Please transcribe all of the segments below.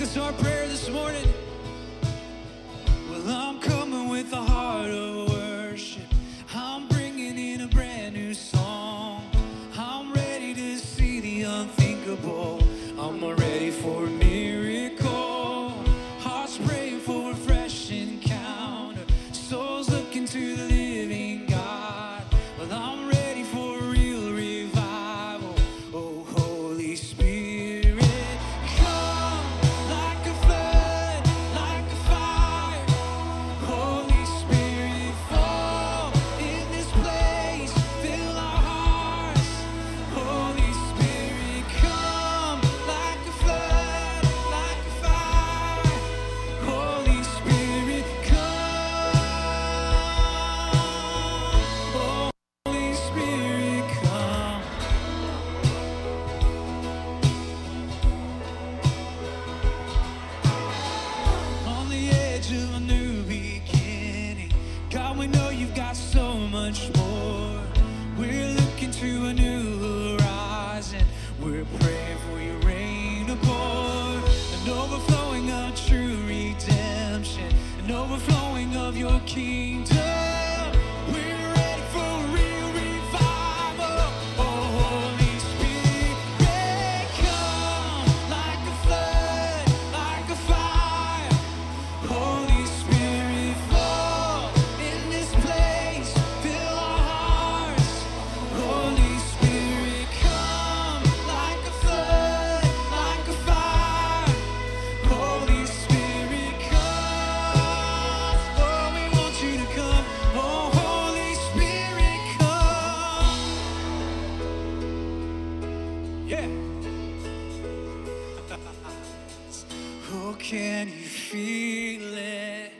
That's our prayer this morning. Oh, can you feel it?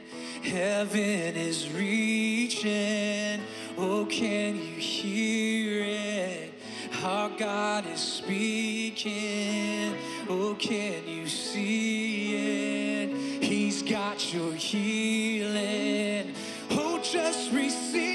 Heaven is reaching. Oh, can you hear it? Our God is speaking. Oh, can you see it? He's got your healing. Oh, just receive.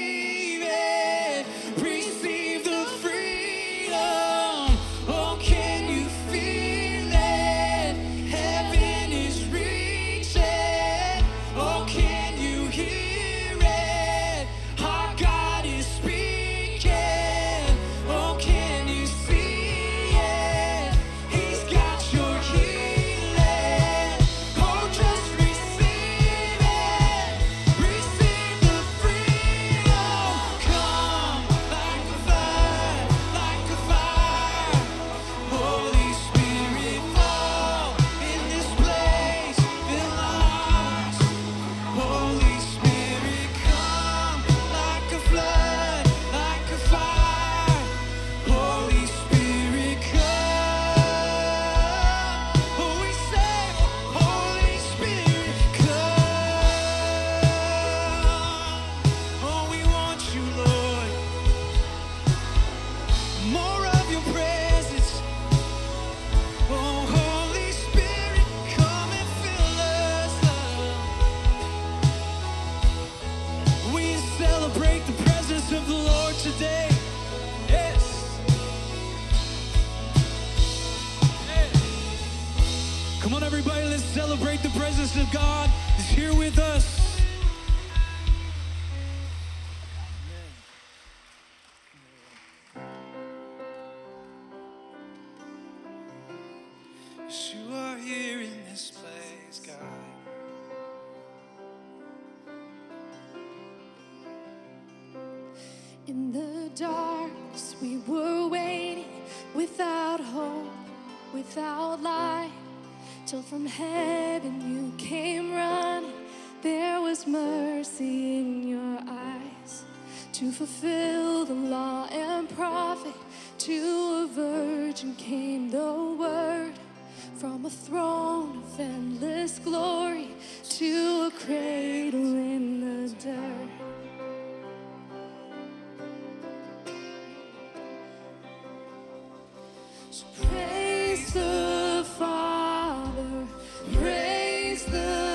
God. Praise the Father. Praise the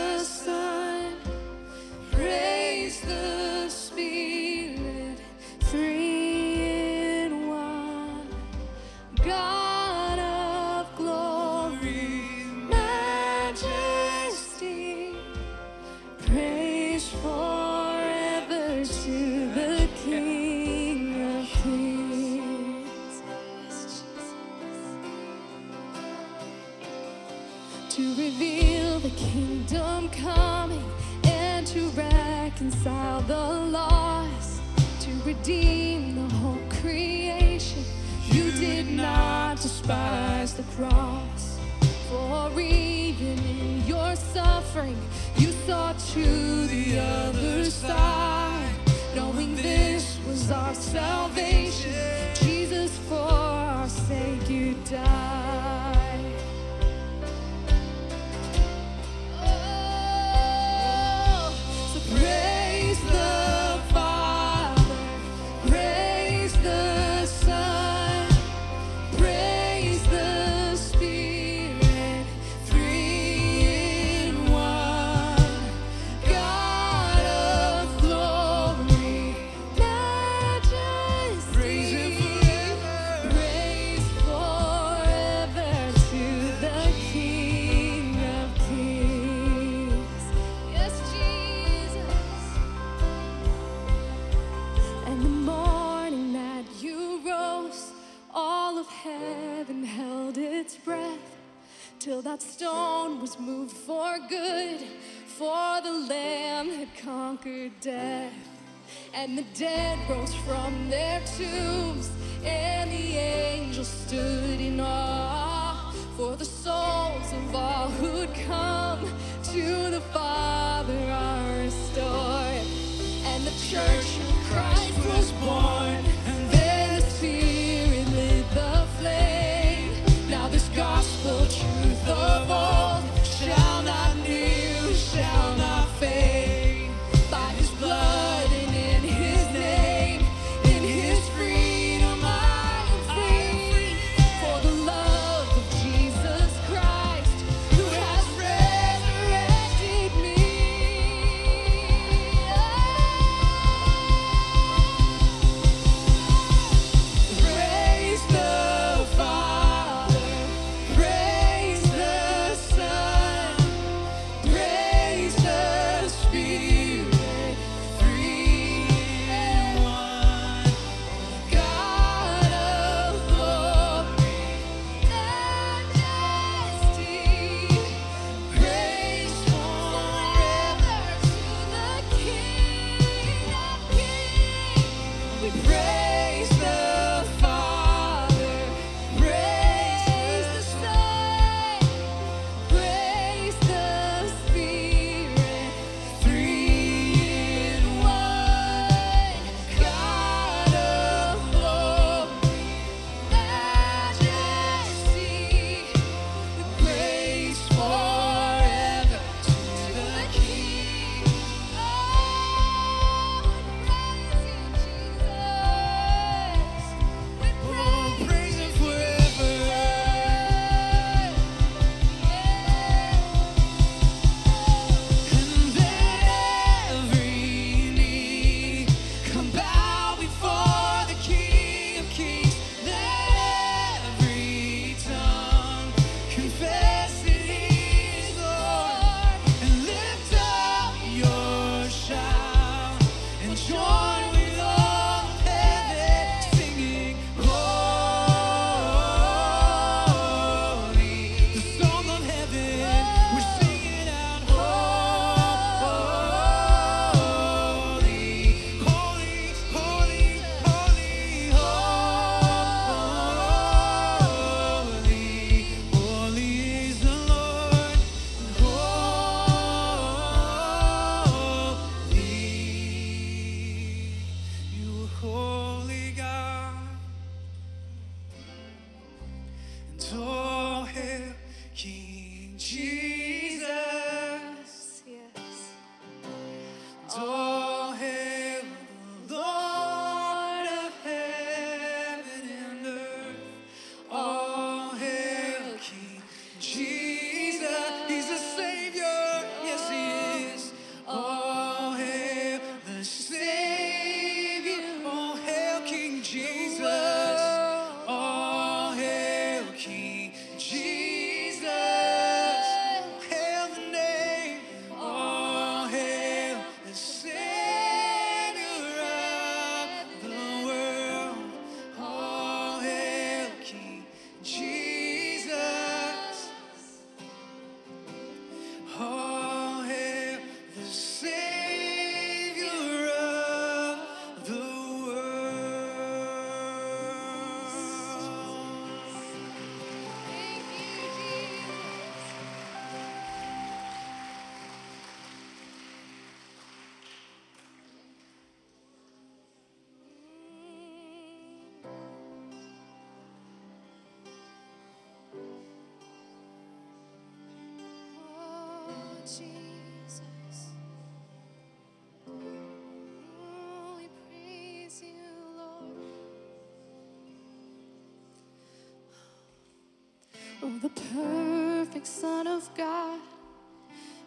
Oh, the perfect Son of God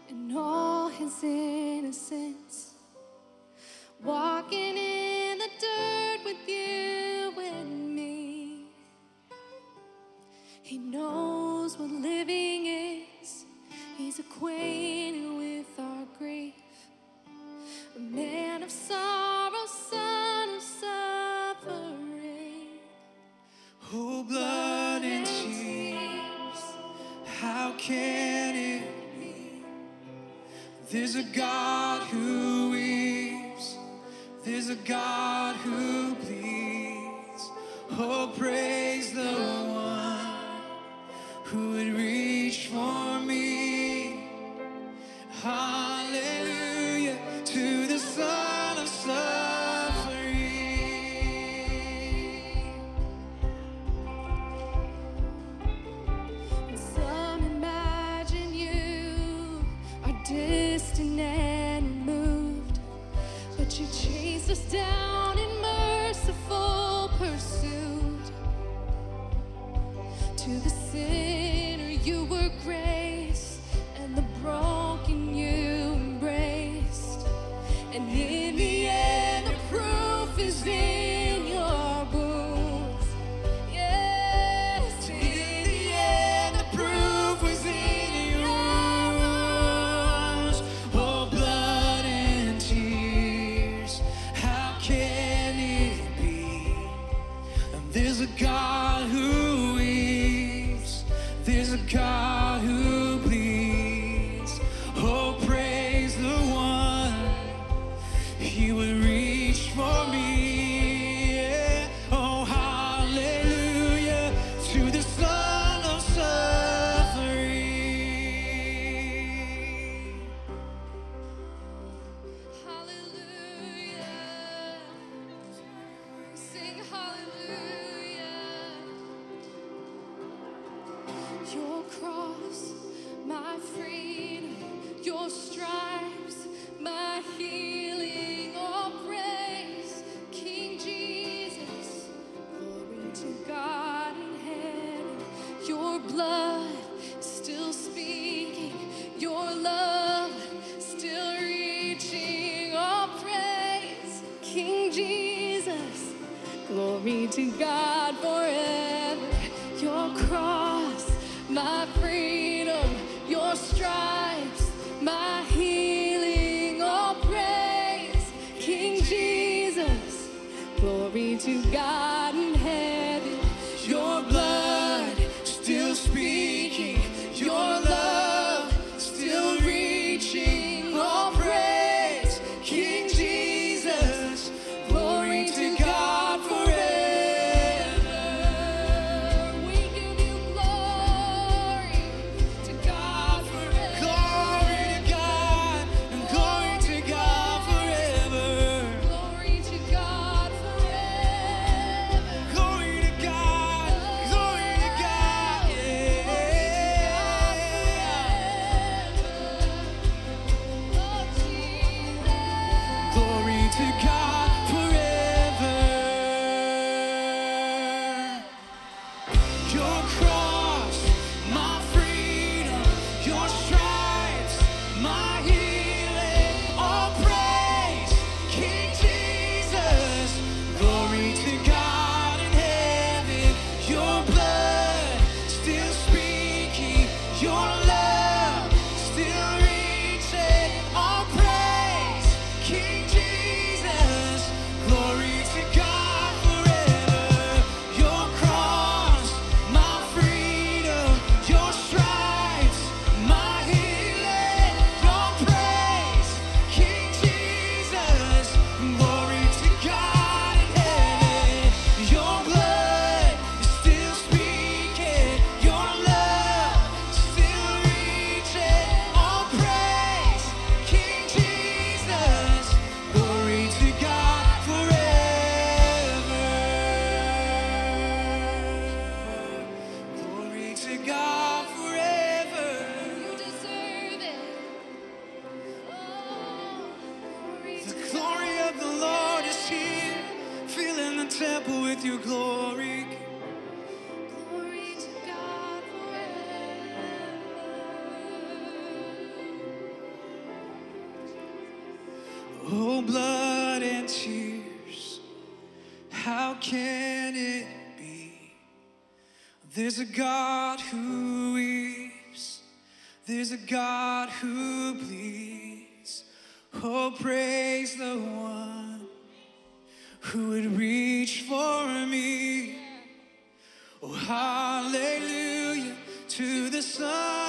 in all his innocence. God who bleeds. Oh, praise. Temple with your glory. Glory to God forever. Oh, blood and tears, how can it be? There's a God who weeps, there's a God who bleeds. Oh, praise the one who would reach for me. Oh, hallelujah to the Son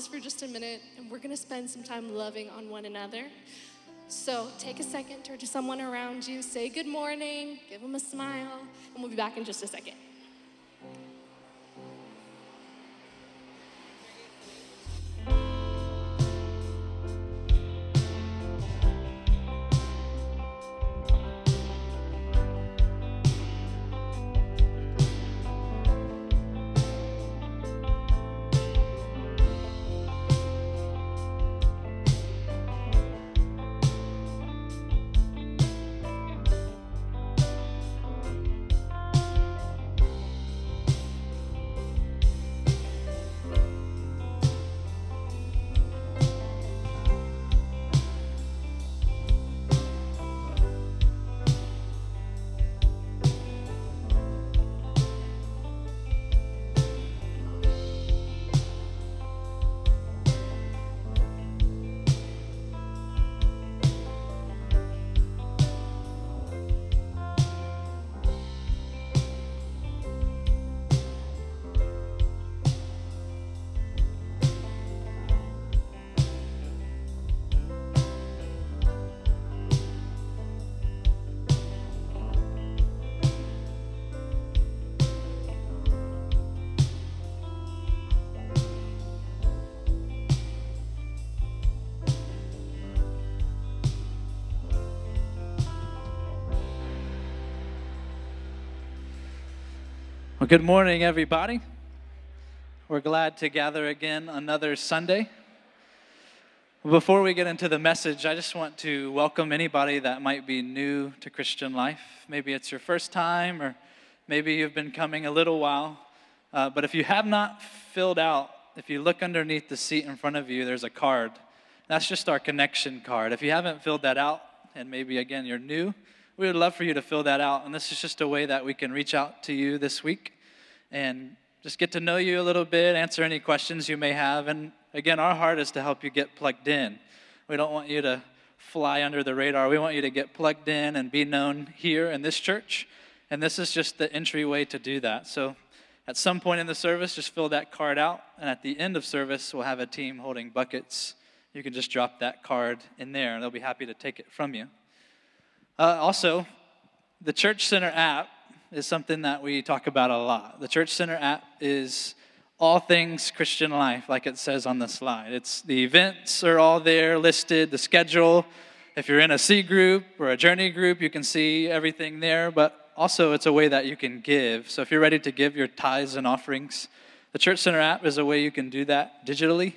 pause for just a minute and we're going to spend some time loving on one another. So take a second, turn to someone around you, say good morning, give them a smile, and we'll be back in just a second. Well, good morning, everybody. We're glad to gather again another Sunday. Before we get into the message, I just want to welcome anybody that might be new to Christian life. Maybe it's your first time, or maybe you've been coming a little while. Uh, but if you have not filled out, if you look underneath the seat in front of you, there's a card. That's just our connection card. If you haven't filled that out, and maybe again you're new, we would love for you to fill that out. And this is just a way that we can reach out to you this week and just get to know you a little bit, answer any questions you may have. And again, our heart is to help you get plugged in. We don't want you to fly under the radar. We want you to get plugged in and be known here in this church. And this is just the entryway to do that. So at some point in the service, just fill that card out. And at the end of service, we'll have a team holding buckets. You can just drop that card in there, and they'll be happy to take it from you. Uh, also, the Church Center app is something that we talk about a lot. The Church Center app is all things Christian life, like it says on the slide. It's the events are all there listed, the schedule. If you're in a C group or a journey group, you can see everything there, but also it's a way that you can give. So if you're ready to give your tithes and offerings, the Church Center app is a way you can do that digitally.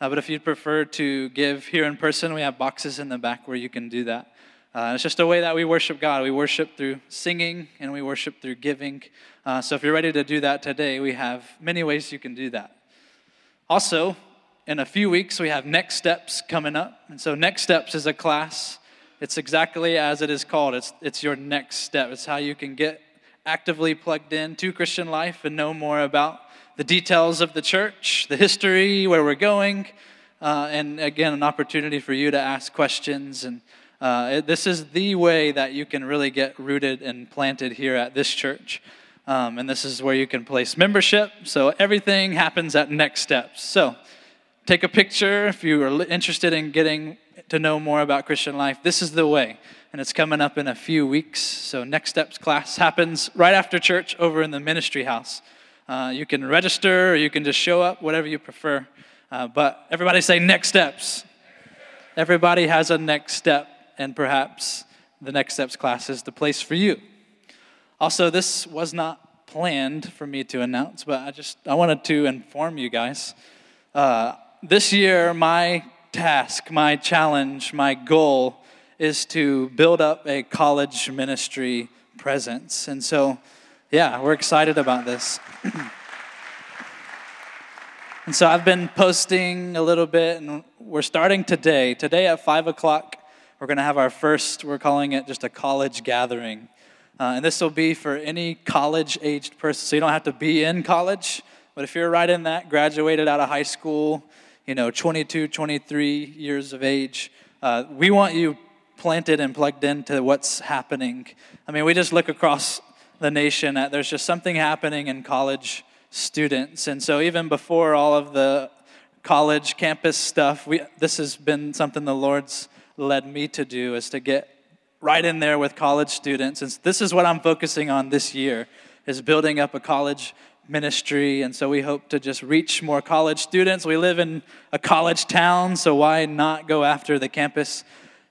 Uh, but if you'd prefer to give here in person, we have boxes in the back where you can do that. Uh, it's just a way that we worship God. We worship through singing and we worship through giving. Uh, so if you're ready to do that today, we have many ways you can do that. Also, in a few weeks, we have Next Steps coming up. And so, Next Steps is a class. It's exactly as it is called. It's, it's your next step. It's how you can get actively plugged in to Christian life and know more about the details of the church, the history, where we're going, uh, and again, an opportunity for you to ask questions and uh, this is the way that you can really get rooted and planted here at this church. Um, and this is where you can place membership. So everything happens at next steps. So take a picture if you are interested in getting to know more about Christian life. This is the way. And it's coming up in a few weeks. So next steps class happens right after church over in the ministry house. Uh, you can register or you can just show up, whatever you prefer. Uh, but everybody say next steps. Everybody has a next step and perhaps the Next Steps class is the place for you. Also, this was not planned for me to announce, but I just I wanted to inform you guys. Uh, this year, my task, my challenge, my goal is to build up a college ministry presence, and so yeah, we're excited about this. and so I've been posting a little bit, and we're starting today. Today at five o'clock we're going to have our first, we're calling it just a college gathering. Uh, and this will be for any college aged person. So you don't have to be in college, but if you're right in that, graduated out of high school, you know, 22, 23 years of age, uh, we want you planted and plugged into what's happening. I mean, we just look across the nation at there's just something happening in college students. And so even before all of the college campus stuff, we, this has been something the Lord's led me to do is to get right in there with college students. And this is what I'm focusing on this year is building up a college ministry. And so we hope to just reach more college students. We live in a college town, so why not go after the campus?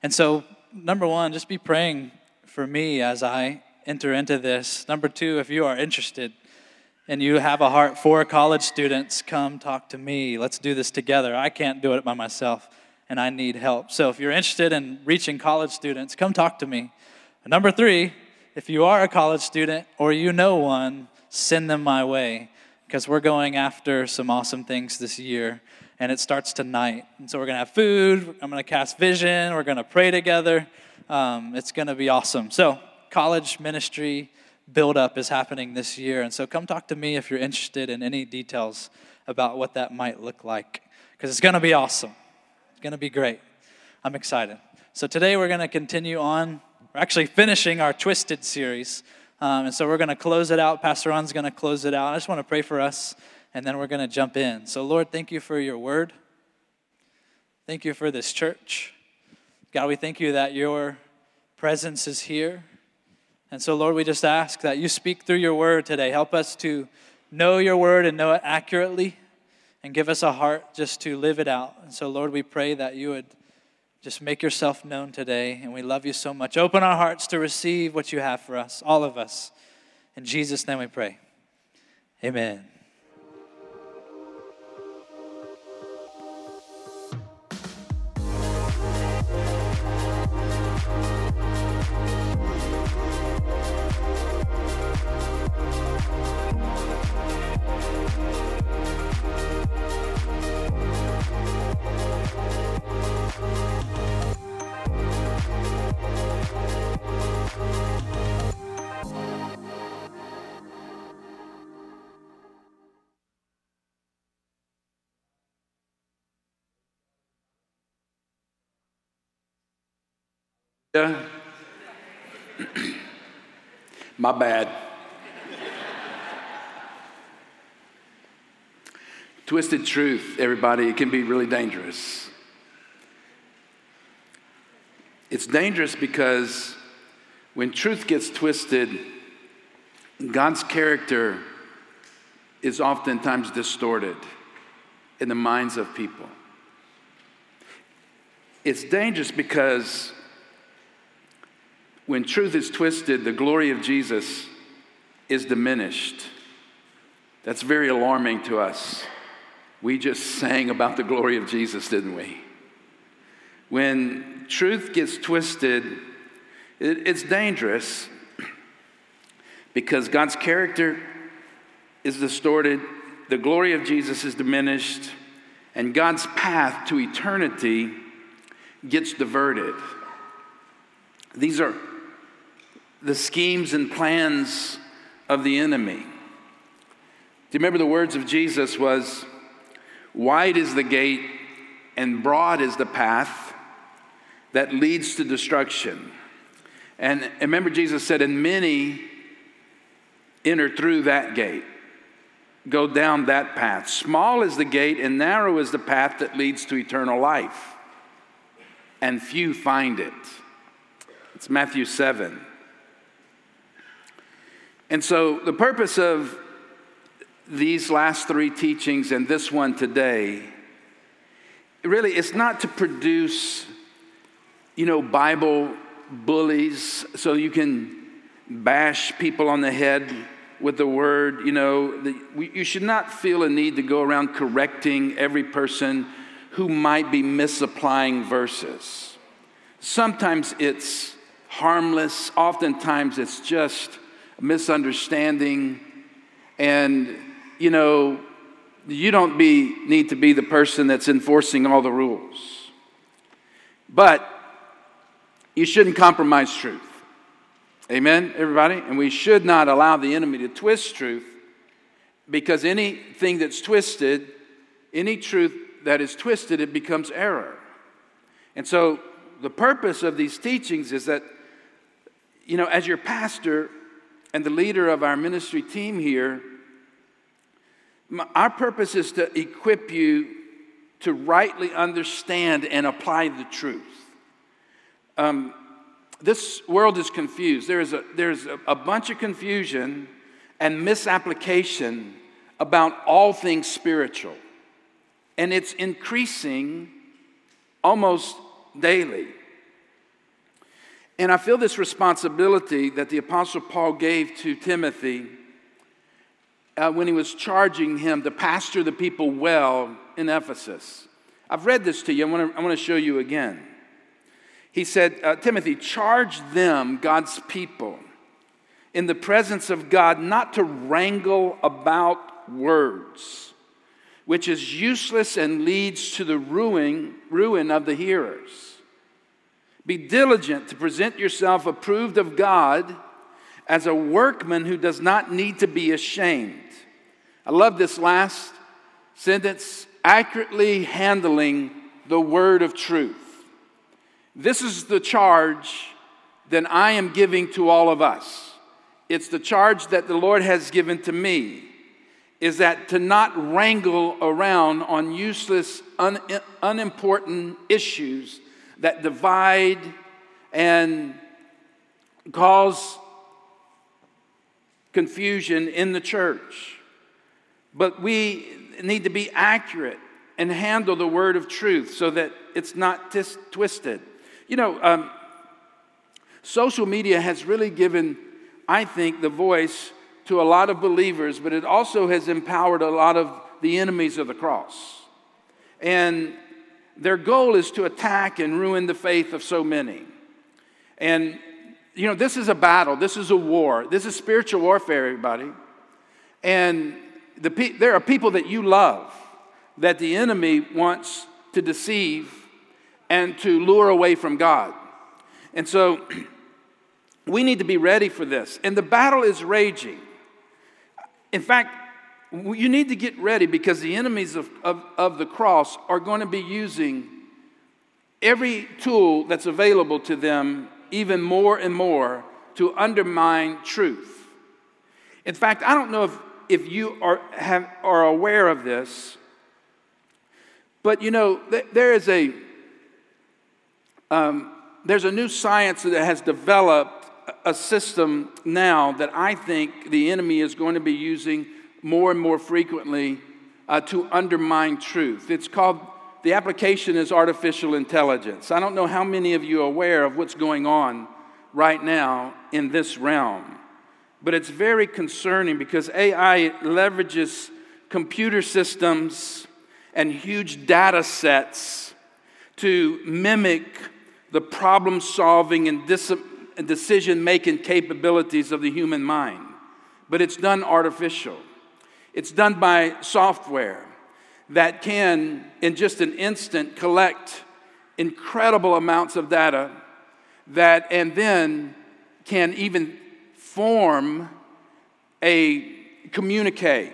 And so, number one, just be praying for me as I enter into this. Number two, if you are interested and you have a heart for college students, come talk to me. Let's do this together. I can't do it by myself and I need help. So if you're interested in reaching college students, come talk to me. Number three, if you are a college student or you know one, send them my way because we're going after some awesome things this year and it starts tonight. And so we're going to have food, I'm going to cast vision, we're going to pray together. Um, it's going to be awesome. So, college ministry build up is happening this year. And so come talk to me if you're interested in any details about what that might look like because it's going to be awesome. It's going to be great. I'm excited. So today we're going to continue on. We're actually finishing our Twisted series. Um, and so we're going to close it out. Pastor Ron's going to close it out. I just want to pray for us, and then we're going to jump in. So, Lord, thank you for your word. Thank you for this church. God, we thank you that your presence is here. And so, Lord, we just ask that you speak through your word today. Help us to know your word and know it accurately and give us a heart just to live it out. And so, Lord, we pray that you would just make yourself known today. And we love you so much. Open our hearts to receive what you have for us, all of us. In Jesus' name we pray. Amen. Yeah. My bad. Twisted truth, everybody, it can be really dangerous. It's dangerous because when truth gets twisted, God's character is oftentimes distorted in the minds of people. It's dangerous because when truth is twisted, the glory of Jesus is diminished. That's very alarming to us. We just sang about the glory of Jesus, didn't we? When truth gets twisted, it, it's dangerous because God's character is distorted, the glory of Jesus is diminished, and God's path to eternity gets diverted. These are the schemes and plans of the enemy. Do you remember the words of Jesus was wide is the gate and broad is the path that leads to destruction. And remember Jesus said and many enter through that gate. Go down that path. Small is the gate and narrow is the path that leads to eternal life. And few find it. It's Matthew 7. And so, the purpose of these last three teachings and this one today really it's not to produce you know bible bullies so you can bash people on the head with the word you know the, we, you should not feel a need to go around correcting every person who might be misapplying verses. Sometimes it's harmless. Oftentimes it's just misunderstanding. And you know you don't be, need to be the person that's enforcing all the rules. But you shouldn't compromise truth. Amen everybody? And we should not allow the enemy to twist truth because anything that's twisted any truth that is twisted it becomes error. And so the purpose of these teachings is that you know as your pastor and the leader of our ministry team here, our purpose is to equip you to rightly understand and apply the truth. Um, this world is confused. There's, a, there's a, a bunch of confusion and misapplication about all things spiritual. And it's increasing almost daily. And I feel this responsibility that the Apostle Paul gave to Timothy uh, when he was charging him to pastor the people well in Ephesus. I've read this to you, I want to, show you again. He said, uh, Timothy, charge them, God's people, in the presence of God, not to wrangle about words, which is useless and leads to the ruin, ruin of the hearers be diligent to present yourself approved of God as a workman who does not need to be ashamed. I love this last sentence accurately handling the word of truth. This is the charge that I am giving to all of us. It's the charge that the Lord has given to me is that to not wrangle around on useless, un- unimportant issues that divide and cause confusion in the church. But we need to be accurate and handle the word of truth so that it's not tis- twisted. You know, um, social media has really given, I think, the voice to a lot of believers, but it also has empowered a lot of the enemies of the cross. And their goal is to attack and ruin the faith of so many. And, you know, this is a battle, this is a war, this is spiritual warfare, everybody. And the pe- there are people that you love that the enemy wants to deceive and to lure away from God. And so we need to be ready for this. And the battle is raging. In fact, you need to get ready because the enemies of, of, of the cross are going to be using every tool that's available to them even more and more to undermine truth. In fact, I don't know if, if you are, have, are aware of this, But you know, th- there is a um, there's a new science that has developed a system now that I think the enemy is going to be using more and more frequently uh, to undermine truth. It's called the application is artificial intelligence. I don't know how many of you are aware of what's going on right now in this realm, but it's very concerning because AI leverages computer systems and huge data sets to mimic the problem solving and, dis- decision making capabilities of the human mind. But it's done artificial, it's done by software that can, in just an instant, collect incredible amounts of data that and then can even form a communique.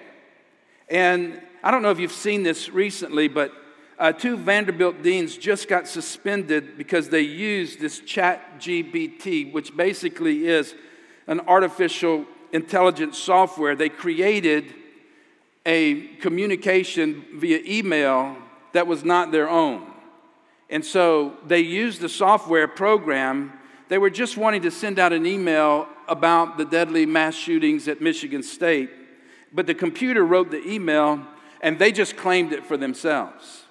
And I don't know if you've seen this recently, but uh, two Vanderbilt deans just got suspended because they used this ChatGPT, which basically is an artificial intelligence software. They created a communication via email that was not their own. And so they used the software program. They were just wanting to send out an email about the deadly mass shootings at Michigan State, but the computer wrote the email and they just claimed it for themselves.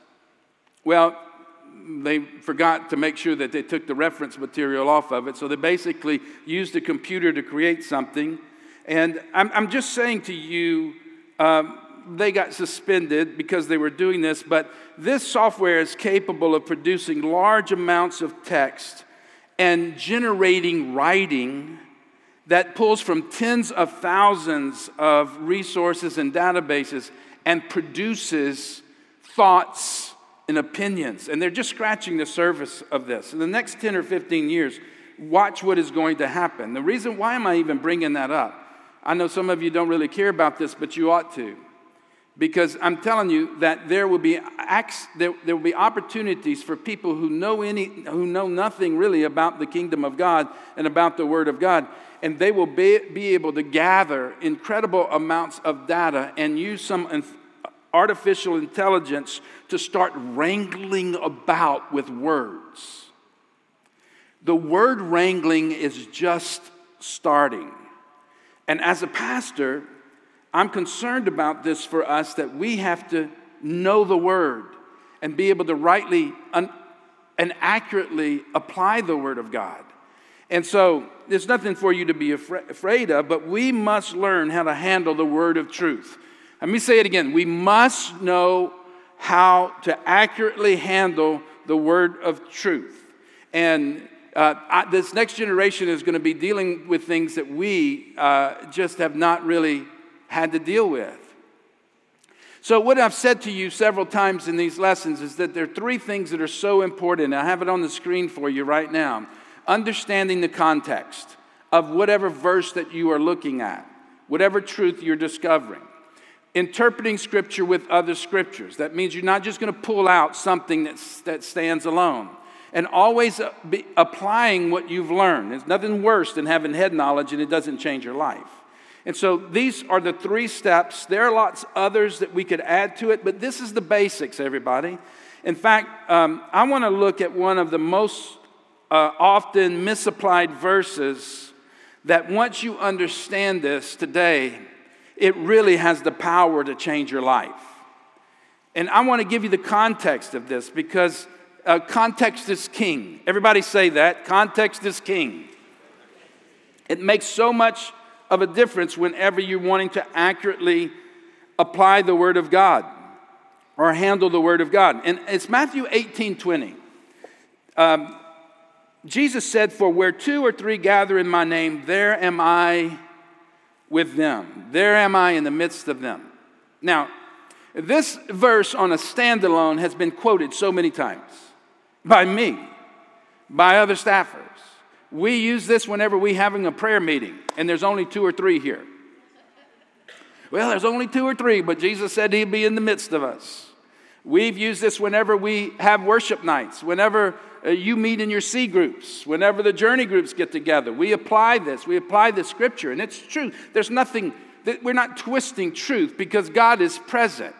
Well, they forgot to make sure that they took the reference material off of it, so they basically used a computer to create something. And I'm, I'm just saying to you, um, they got suspended because they were doing this, but this software is capable of producing large amounts of text and generating writing that pulls from tens of thousands of resources and databases and produces thoughts and opinions. And they're just scratching the surface of this. In the next 10 or 15 years, watch what is going to happen. The reason why am I even bringing that up? I know some of you don't really care about this, but you ought to because I'm telling you that there will be acts, there, there will be opportunities for people who know any who know nothing really about the kingdom of God and about the Word of God, and they will be, be able to gather incredible amounts of data and use some artificial intelligence to start wrangling about with words. The word wrangling is just starting. And as a pastor, I'm concerned about this for us that we have to know the word and be able to rightly un- and accurately apply the word of God. And so there's nothing for you to be afra- afraid of, but we must learn how to handle the word of truth. Let me say it again. We must know how to accurately handle the word of truth. And uh, I, this next generation is going to be dealing with things that we uh, just have not really had to deal with. So, what I've said to you several times in these lessons is that there are three things that are so important. I have it on the screen for you right now. Understanding the context of whatever verse that you are looking at, whatever truth you're discovering. Interpreting scripture with other scriptures. That means you're not just going to pull out something that's, that stands alone. And always uh, be applying what you've learned. There's nothing worse than having head knowledge and it doesn't change your life. And so these are the three steps. There are lots others that we could add to it, but this is the basics, everybody. In fact, um, I want to look at one of the most uh, often misapplied verses that once you understand this today, it really has the power to change your life. And I want to give you the context of this because uh, context is king. Everybody say that. Context is king. It makes so much of a difference whenever you're wanting to accurately apply the Word of God or handle the Word of God. And it's Matthew 18 20. Um, Jesus said, For where two or three gather in my name, there am I with them. There am I in the midst of them. Now, this verse on a standalone has been quoted so many times by me, by other staffers. We use this whenever we're having a prayer meeting and there's only two or three here. Well, there's only two or three, but Jesus said he'd be in the midst of us. We've used this whenever we have worship nights, whenever uh, you meet in your C groups, whenever the journey groups get together. We apply this. We apply the scripture, and it's true. There's nothing that we're not twisting truth because God is present.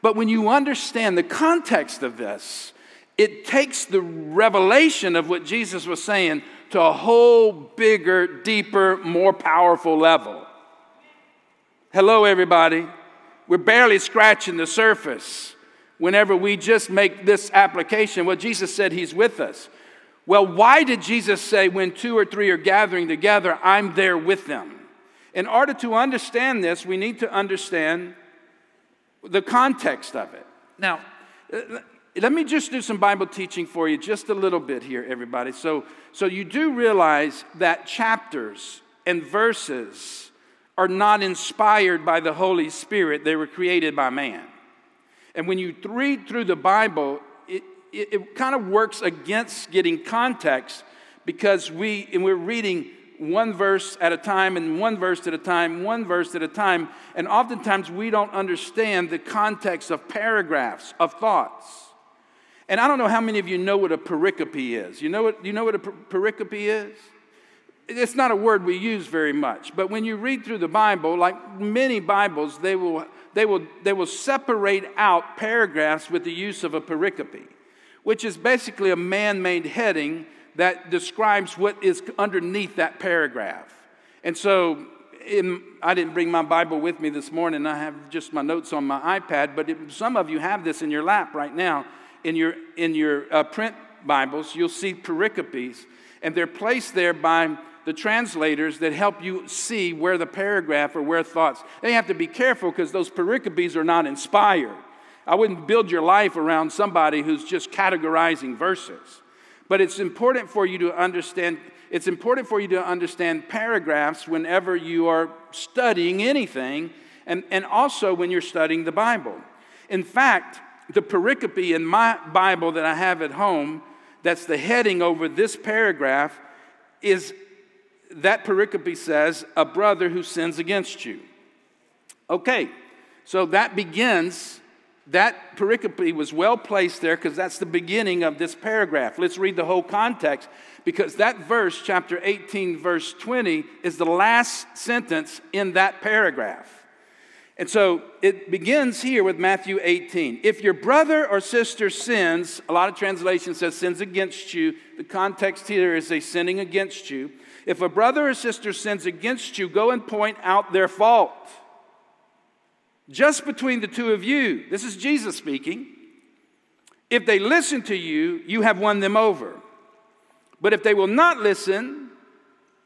But when you understand the context of this, it takes the revelation of what Jesus was saying to a whole bigger, deeper, more powerful level. Hello, everybody. We're barely scratching the surface whenever we just make this application. Well, Jesus said He's with us. Well, why did Jesus say, when two or three are gathering together, I'm there with them? In order to understand this, we need to understand the context of it. Now, let me just do some Bible teaching for you just a little bit here, everybody. So, so you do realize that chapters and verses are not inspired by the Holy Spirit, they were created by man. And when you read through the Bible, it, it, it kind of works against getting context because we, and we're reading one verse at a time and one verse at a time, one verse at a time, and oftentimes we don't understand the context of paragraphs, of thoughts. And I don't know how many of you know what a pericope is. You know what, you know what a per- pericope is? It's not a word we use very much, but when you read through the Bible, like many Bibles, they will, they will, they will separate out paragraphs with the use of a pericope, which is basically a man made heading that describes what is underneath that paragraph. And so in, I didn't bring my Bible with me this morning. I have just my notes on my iPad, but it, some of you have this in your lap right now. In your, in your uh, print Bibles, you'll see pericopes, and they're placed there by the translators that help you see where the paragraph or where thoughts. They have to be careful because those pericopes are not inspired. I wouldn't build your life around somebody who's just categorizing verses. But it's important for you to understand it's important for you to understand paragraphs whenever you are studying anything and, and also when you're studying the Bible. In fact, the pericope in my Bible that I have at home, that's the heading over this paragraph, is that pericope says, a brother who sins against you. Okay, so that begins that pericope was well placed there because that's the beginning of this paragraph. Let's read the whole context because that verse, chapter 18, verse 20, is the last sentence in that paragraph. And so it begins here with Matthew 18. If your brother or sister sins, a lot of translations says sins against you. The context here is a sinning against you. If a brother or sister sins against you, go and point out their fault just between the two of you. This is Jesus speaking. If they listen to you, you have won them over. But if they will not listen,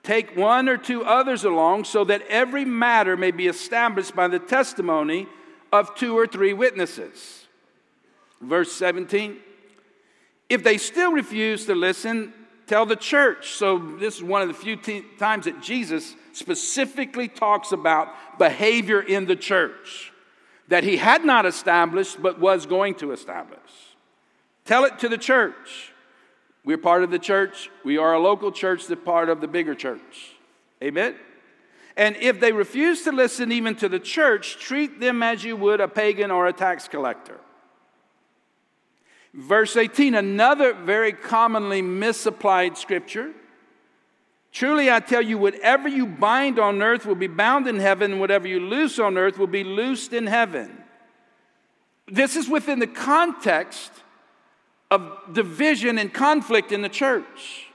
take one or two others along so that every matter may be established by the testimony of two or three witnesses. Verse 17 If they still refuse to listen, tell the church. So, this is one of the few t- times that Jesus specifically talks about behavior in the church that he had not established but was going to establish. Tell it to the church. We're part of the church. We are a local church that's part of the bigger church. Amen? And if they refuse to listen even to the church, treat them as you would a pagan or a tax collector. Verse 18, another very commonly misapplied scripture. Truly, I tell you, whatever you bind on earth will be bound in heaven, and whatever you loose on earth will be loosed in heaven. This is within the context of division and conflict in the church.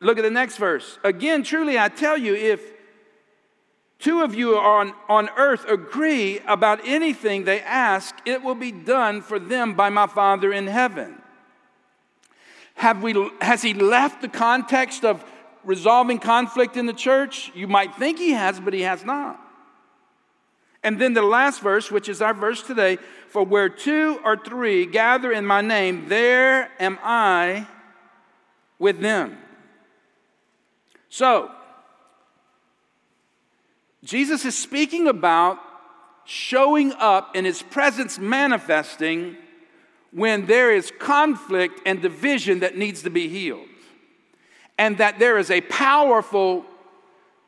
Look at the next verse. Again, truly, I tell you, if two of you on, on earth agree about anything they ask, it will be done for them by my Father in heaven. Have we, has he left the context of resolving conflict in the church? You might think he has, but he has not. And then the last verse, which is our verse today for where two or three gather in my name, there am I with them. So, Jesus is speaking about showing up in his presence manifesting when there is conflict and division that needs to be healed. And that there is a powerful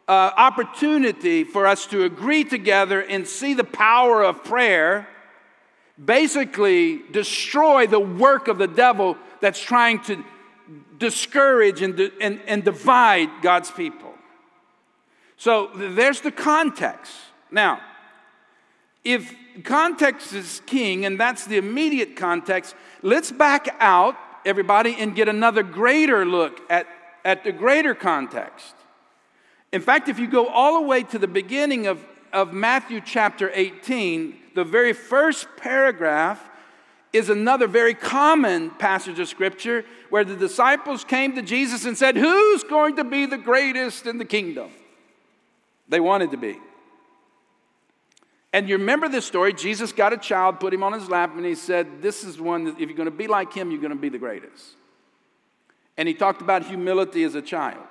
uh, opportunity for us to agree together and see the power of prayer basically destroy the work of the devil that's trying to discourage and, and, and divide God's people. So there's the context. Now, if context is king, and that's the immediate context, let's back out, everybody, and get another greater look at, at the greater context. In fact, if you go all the way to the beginning of, of Matthew chapter 18, the very first paragraph is another very common passage of scripture where the disciples came to Jesus and said, Who's going to be the greatest in the kingdom? They wanted to be. And you remember this story Jesus got a child, put him on his lap, and he said, This is one that if you're going to be like him, you're going to be the greatest. And he talked about humility as a child.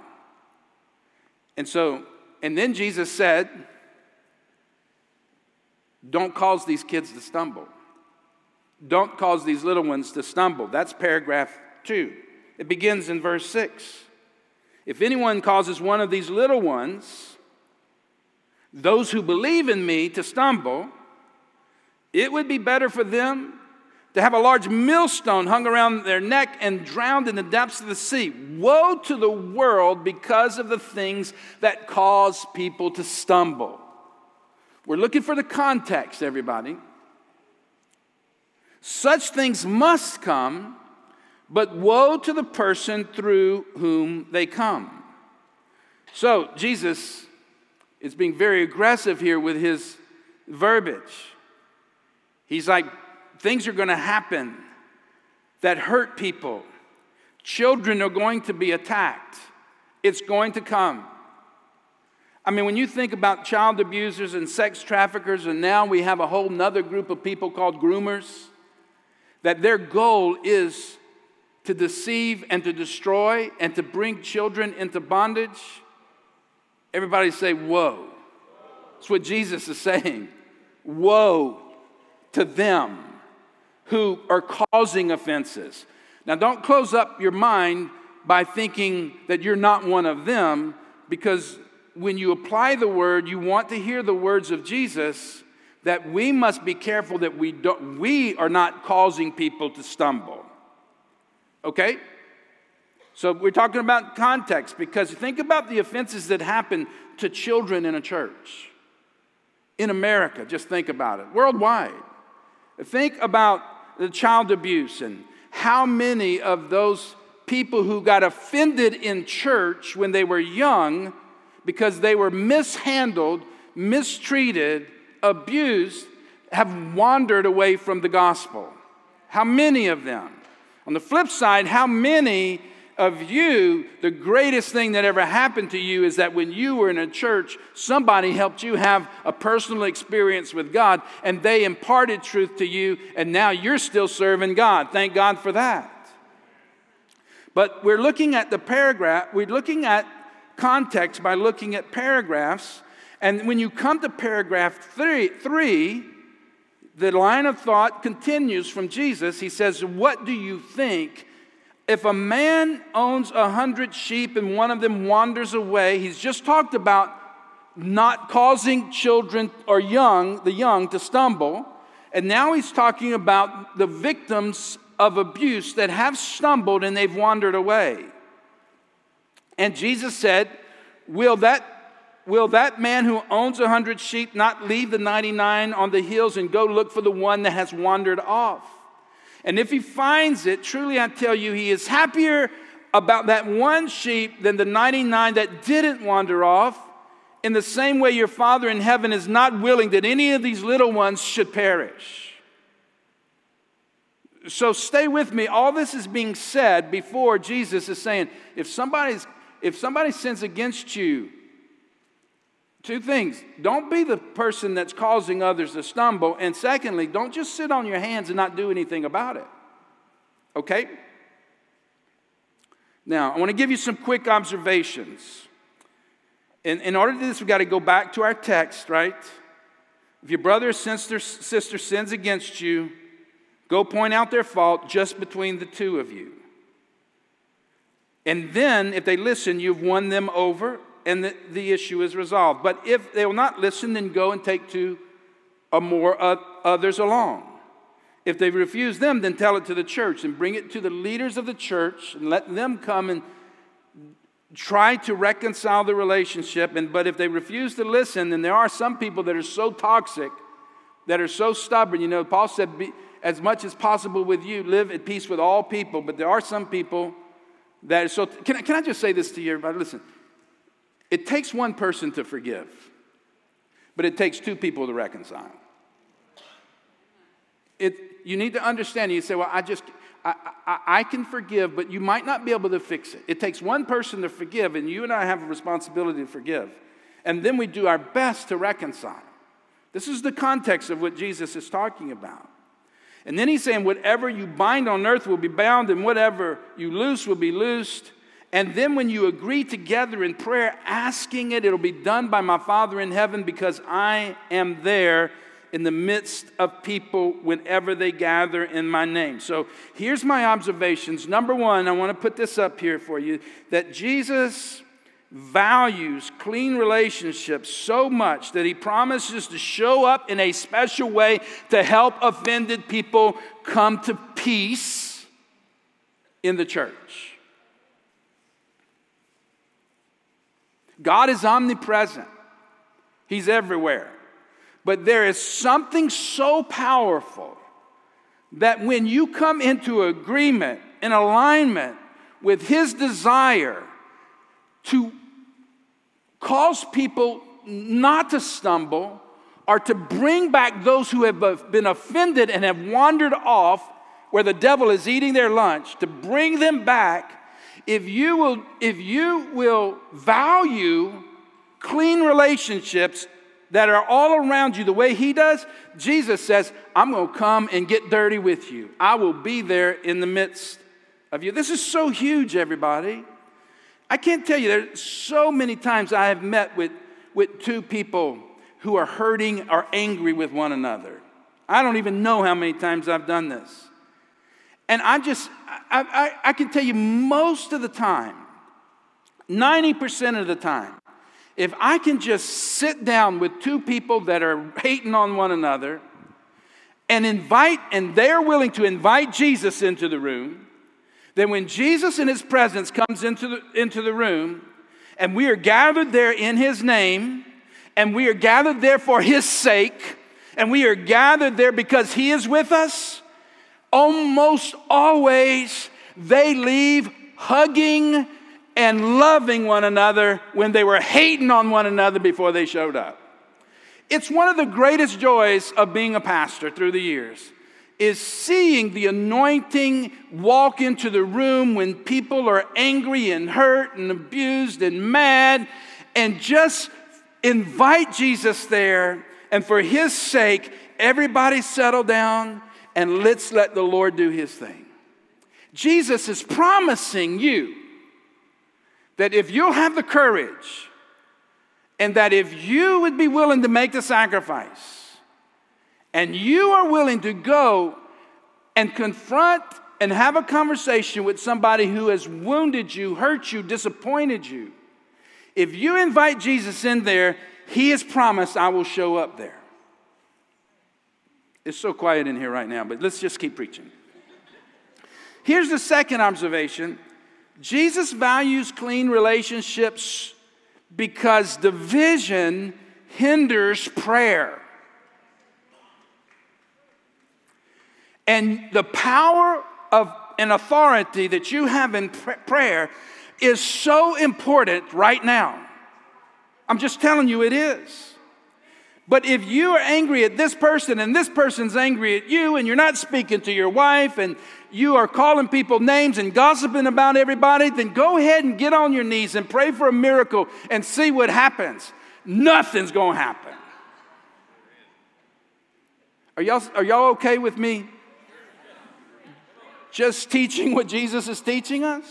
And so, and then Jesus said, Don't cause these kids to stumble. Don't cause these little ones to stumble. That's paragraph two. It begins in verse six. If anyone causes one of these little ones, those who believe in me, to stumble, it would be better for them to have a large millstone hung around their neck and drowned in the depths of the sea. Woe to the world because of the things that cause people to stumble. We're looking for the context, everybody. Such things must come, but woe to the person through whom they come. So, Jesus is being very aggressive here with his verbiage. He's like, things are going to happen that hurt people. Children are going to be attacked. It's going to come. I mean, when you think about child abusers and sex traffickers, and now we have a whole nother group of people called groomers that their goal is to deceive and to destroy and to bring children into bondage, everybody say, Whoa. That's what Jesus is saying. Woe to them who are causing offenses. Now, don't close up your mind by thinking that you're not one of them, because when you apply the word, you want to hear the words of Jesus that we must be careful that we, don't, we are not causing people to stumble. Okay? So we're talking about context because think about the offenses that happen to children in a church. In America, just think about it. Worldwide. Think about the child abuse and how many of those people who got offended in church when they were young because they were mishandled, mistreated, abused have wandered away from the gospel? How many of them? On the flip side, how many of you, the greatest thing that ever happened to you is that when you were in a church, somebody helped you have a personal experience with God and they imparted truth to you, and now you're still serving God. Thank God for that. But we're looking at the paragraph, we're looking at context by looking at paragraphs and when you come to paragraph three, three, the line of thought continues from Jesus. He says, What do you think? If a man owns a hundred sheep and one of them wanders away, he's just talked about not causing children or young, the young, to stumble. And now he's talking about the victims of abuse that have stumbled and they've wandered away. And Jesus said, Will that Will that man who owns a hundred sheep not leave the 99 on the hills and go look for the one that has wandered off? And if he finds it, truly I tell you, he is happier about that one sheep than the 99 that didn't wander off. In the same way, your Father in heaven is not willing that any of these little ones should perish. So stay with me. All this is being said before Jesus is saying, if somebody's if somebody sins against you, Two things. Don't be the person that's causing others to stumble. And secondly, don't just sit on your hands and not do anything about it. Okay? Now, I want to give you some quick observations. In, in order to do this, we've got to go back to our text, right? If your brother or sister, sister sins against you, go point out their fault just between the two of you. And then, if they listen, you've won them over and the, the issue is resolved. But if they will not listen, then go and take two or more others along. If they refuse them, then tell it to the church and bring it to the leaders of the church and let them come and try to reconcile the relationship. And, but if they refuse to listen, then there are some people that are so toxic that are so stubborn. You know, Paul said, as much as possible with you, live at peace with all people. But there are some people that so. Can I, can I just say this to you, everybody? Listen, it takes one person to forgive, but it takes two people to reconcile. It, you need to understand. You say, well, I just, I, I, I, can forgive, but you might not be able to fix it. It takes one person to forgive, and you and I have a responsibility to forgive. And then we do our best to reconcile. This is the context of what Jesus is talking about. And then he's saying, whatever you bind on earth will be bound, and whatever you loose will be loosed. And then when you agree together in prayer, asking it, it'll be done by my Father in heaven because I am there in the midst of people whenever they gather in my name. So here's my observations. Number one, I want to put this up here for you that Jesus values clean relationships so much that he promises to show up in a special way to help offended people come to peace in the church. God is omnipresent, He's everywhere. But there is something so powerful that when you come into agreement and alignment with His desire to cause people not to stumble or to bring back those who have been offended and have wandered off where the devil is eating their lunch, to bring them back, if you will, if you will value clean relationships that are all around you the way He does, Jesus says, I'm going to come and get dirty with you. I will be there in the midst of you. This is so huge, everybody. I can't tell you, there's so many times I have met with, with two people who are hurting or angry with one another. I don't even know how many times I've done this. And I just, I, I, I can tell you most of the time, 90% of the time, if I can just sit down with two people that are hating on one another and invite, and they're willing to invite Jesus into the room, then when Jesus in his presence comes into the, into the room, and we are gathered there in his name, and we are gathered there for his sake, and we are gathered there because he is with us, almost always they leave hugging and loving one another when they were hating on one another before they showed up. It's one of the greatest joys of being a pastor through the years is seeing the anointing walk into the room when people are angry and hurt and abused and mad and just invite Jesus there and for his sake everybody settle down and let's let the Lord do his thing. Jesus is promising you that if you'll have the courage and that if you would be willing to make the sacrifice and you are willing to go and confront and have a conversation with somebody who has wounded you, hurt you, disappointed you, if you invite Jesus in there, he has promised I will show up there. It's so quiet in here right now, but let's just keep preaching. Here's the second observation Jesus values clean relationships because division hinders prayer. And the power of an authority that you have in prayer is so important right now. I'm just telling you, it is. But if you are angry at this person and this person's angry at you, and you're not speaking to your wife, and you are calling people names and gossiping about everybody, then go ahead and get on your knees and pray for a miracle and see what happens. Nothing's going to happen. Are y'all, are y'all okay with me just teaching what Jesus is teaching us?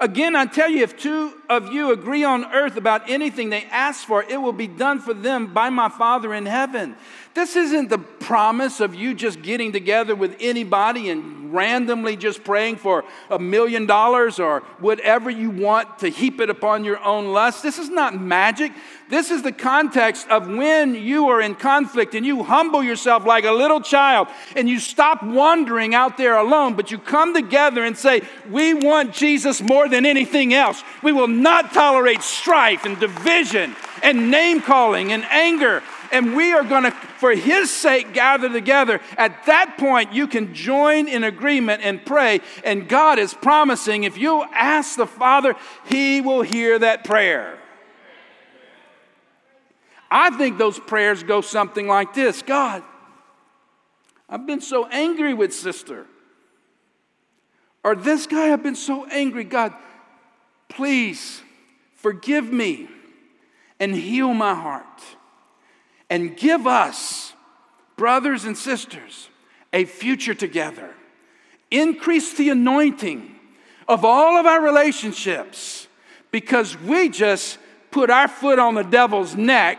Again, I tell you, if two of you agree on earth about anything they ask for, it will be done for them by my Father in heaven. This isn't the promise of you just getting together with anybody and randomly just praying for a million dollars or whatever you want to heap it upon your own lust. This is not magic. This is the context of when you are in conflict and you humble yourself like a little child and you stop wandering out there alone, but you come together and say, We want Jesus more than anything else. We will not tolerate strife and division and name calling and anger and we are going to, for His sake, gather together. At that point, you can join in agreement and pray. And God is promising if you ask the Father, He will hear that prayer. I think those prayers go something like this God, I've been so angry with sister. Or this guy, I've been so angry. God, please forgive me and heal my heart. And give us, brothers and sisters, a future together. Increase the anointing of all of our relationships because we just put our foot on the devil's neck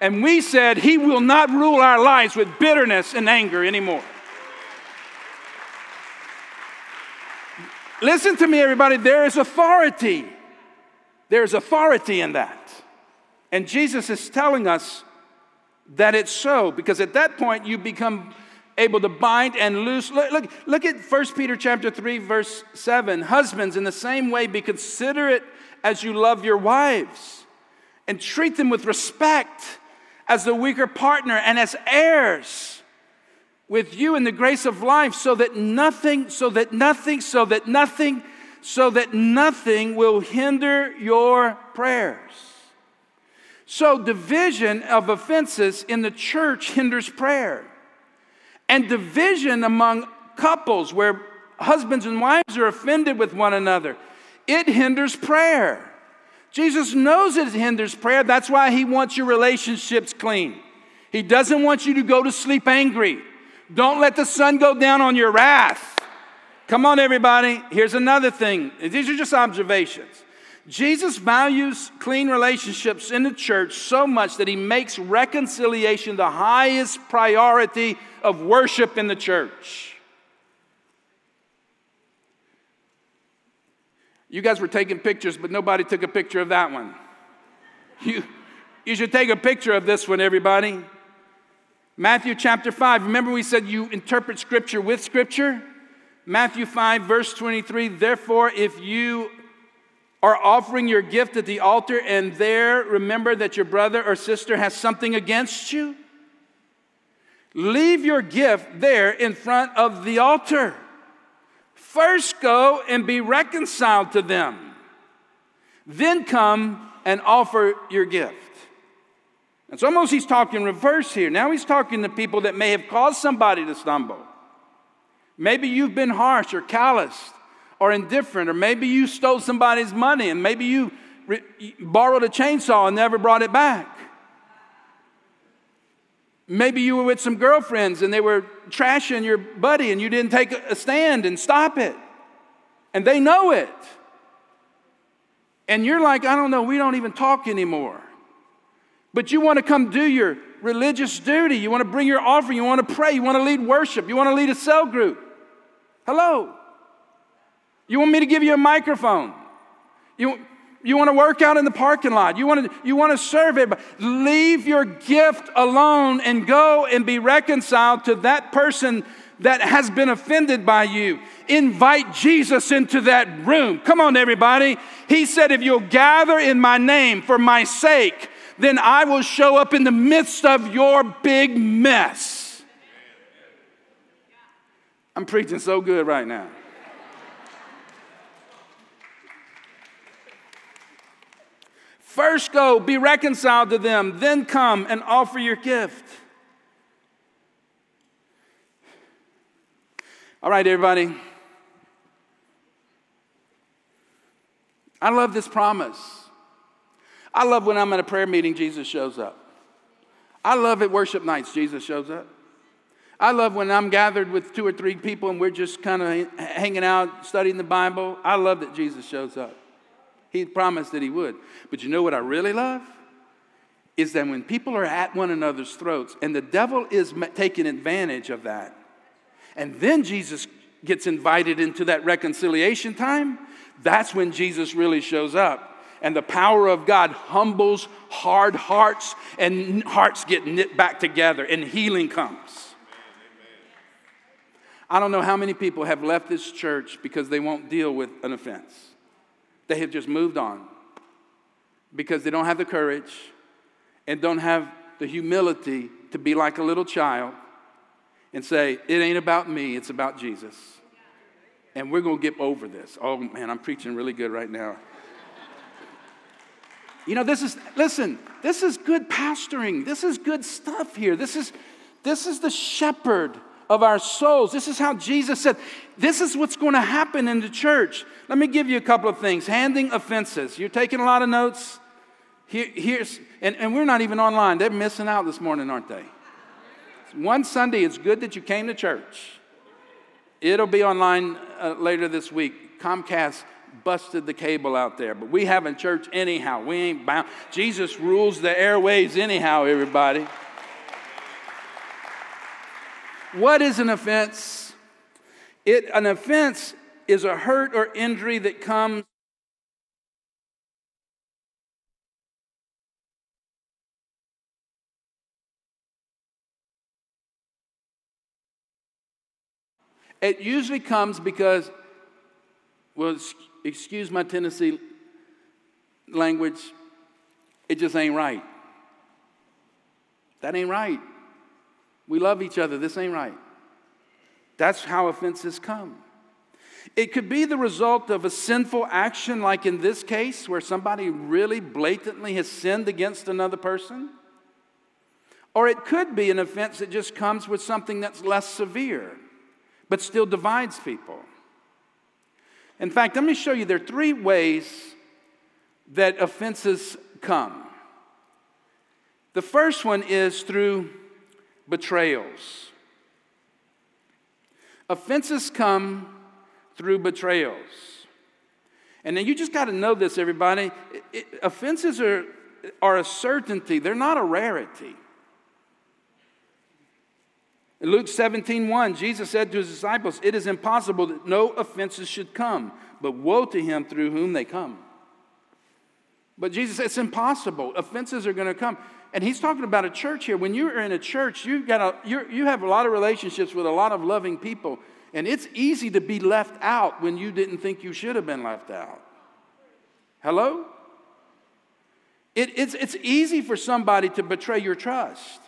and we said he will not rule our lives with bitterness and anger anymore. Listen to me, everybody. There is authority. There is authority in that. And Jesus is telling us that it's so because at that point you become able to bind and loose. Look, look, look at 1 Peter chapter 3, verse 7. Husbands, in the same way, be considerate as you love your wives and treat them with respect as the weaker partner and as heirs with you in the grace of life so that nothing, so that nothing, so that nothing, so that nothing will hinder your prayers. So, division of offenses in the church hinders prayer. And division among couples where husbands and wives are offended with one another, it hinders prayer. Jesus knows it hinders prayer. That's why he wants your relationships clean. He doesn't want you to go to sleep angry. Don't let the sun go down on your wrath. Come on, everybody. Here's another thing. These are just observations. Jesus values clean relationships in the church so much that he makes reconciliation the highest priority of worship in the church. You guys were taking pictures, but nobody took a picture of that one. You, you should take a picture of this one, everybody. Matthew chapter 5. Remember, we said you interpret scripture with scripture? Matthew 5, verse 23. Therefore, if you are offering your gift at the altar and there remember that your brother or sister has something against you, leave your gift there in front of the altar. First go and be reconciled to them. Then come and offer your gift. It's almost he's talking reverse here. Now he's talking to people that may have caused somebody to stumble. Maybe you've been harsh or calloused or indifferent, or maybe you stole somebody's money and maybe you re- borrowed a chainsaw and never brought it back. Maybe you were with some girlfriends and they were trashing your buddy and you didn't take a stand and stop it. And they know it. And you're like, I don't know, we don't even talk anymore. But you want to come do your religious duty. You want to bring your offering. You want to pray. You want to lead worship. You want to lead a cell group. Hello. You want me to give you a microphone? You, you want to work out in the parking lot? You want to, you want to serve it? Leave your gift alone and go and be reconciled to that person that has been offended by you. Invite Jesus into that room. Come on, everybody. He said, If you'll gather in my name for my sake, then I will show up in the midst of your big mess. I'm preaching so good right now. First go, be reconciled to them, then come and offer your gift. All right, everybody. I love this promise. I love when I'm at a prayer meeting, Jesus shows up. I love at worship nights, Jesus shows up. I love when I'm gathered with two or three people and we're just kind of hanging out, studying the Bible. I love that Jesus shows up. He promised that he would. But you know what I really love? Is that when people are at one another's throats and the devil is taking advantage of that, and then Jesus gets invited into that reconciliation time, that's when Jesus really shows up. And the power of God humbles hard hearts, and hearts get knit back together, and healing comes. I don't know how many people have left this church because they won't deal with an offense. They have just moved on because they don't have the courage and don't have the humility to be like a little child and say, It ain't about me, it's about Jesus. And we're going to get over this. Oh, man, I'm preaching really good right now. You know, this is, listen, this is good pastoring. This is good stuff here. This is, this is the shepherd of our souls. This is how Jesus said, this is what's going to happen in the church. Let me give you a couple of things. Handing offenses. You're taking a lot of notes. Here, here's, and, and we're not even online. They're missing out this morning, aren't they? One Sunday, it's good that you came to church. It'll be online uh, later this week. Comcast busted the cable out there, but we having church anyhow. We ain't bound. Jesus rules the airwaves anyhow, everybody. What is an offense? It, an offense is a hurt or injury that comes It usually comes because, well, excuse my Tennessee language, it just ain't right. That ain't right. We love each other. This ain't right. That's how offenses come. It could be the result of a sinful action, like in this case, where somebody really blatantly has sinned against another person. Or it could be an offense that just comes with something that's less severe, but still divides people. In fact, let me show you there are three ways that offenses come. The first one is through betrayals. Offenses come through betrayals. And then you just got to know this, everybody. It, it, offenses are, are a certainty, they're not a rarity. In Luke 17, 1, Jesus said to his disciples, It is impossible that no offenses should come, but woe to him through whom they come. But Jesus It's impossible. Offenses are going to come. And he's talking about a church here. When you're in a church, you got a, you have a lot of relationships with a lot of loving people. And it's easy to be left out when you didn't think you should have been left out. Hello? It, it's, it's easy for somebody to betray your trust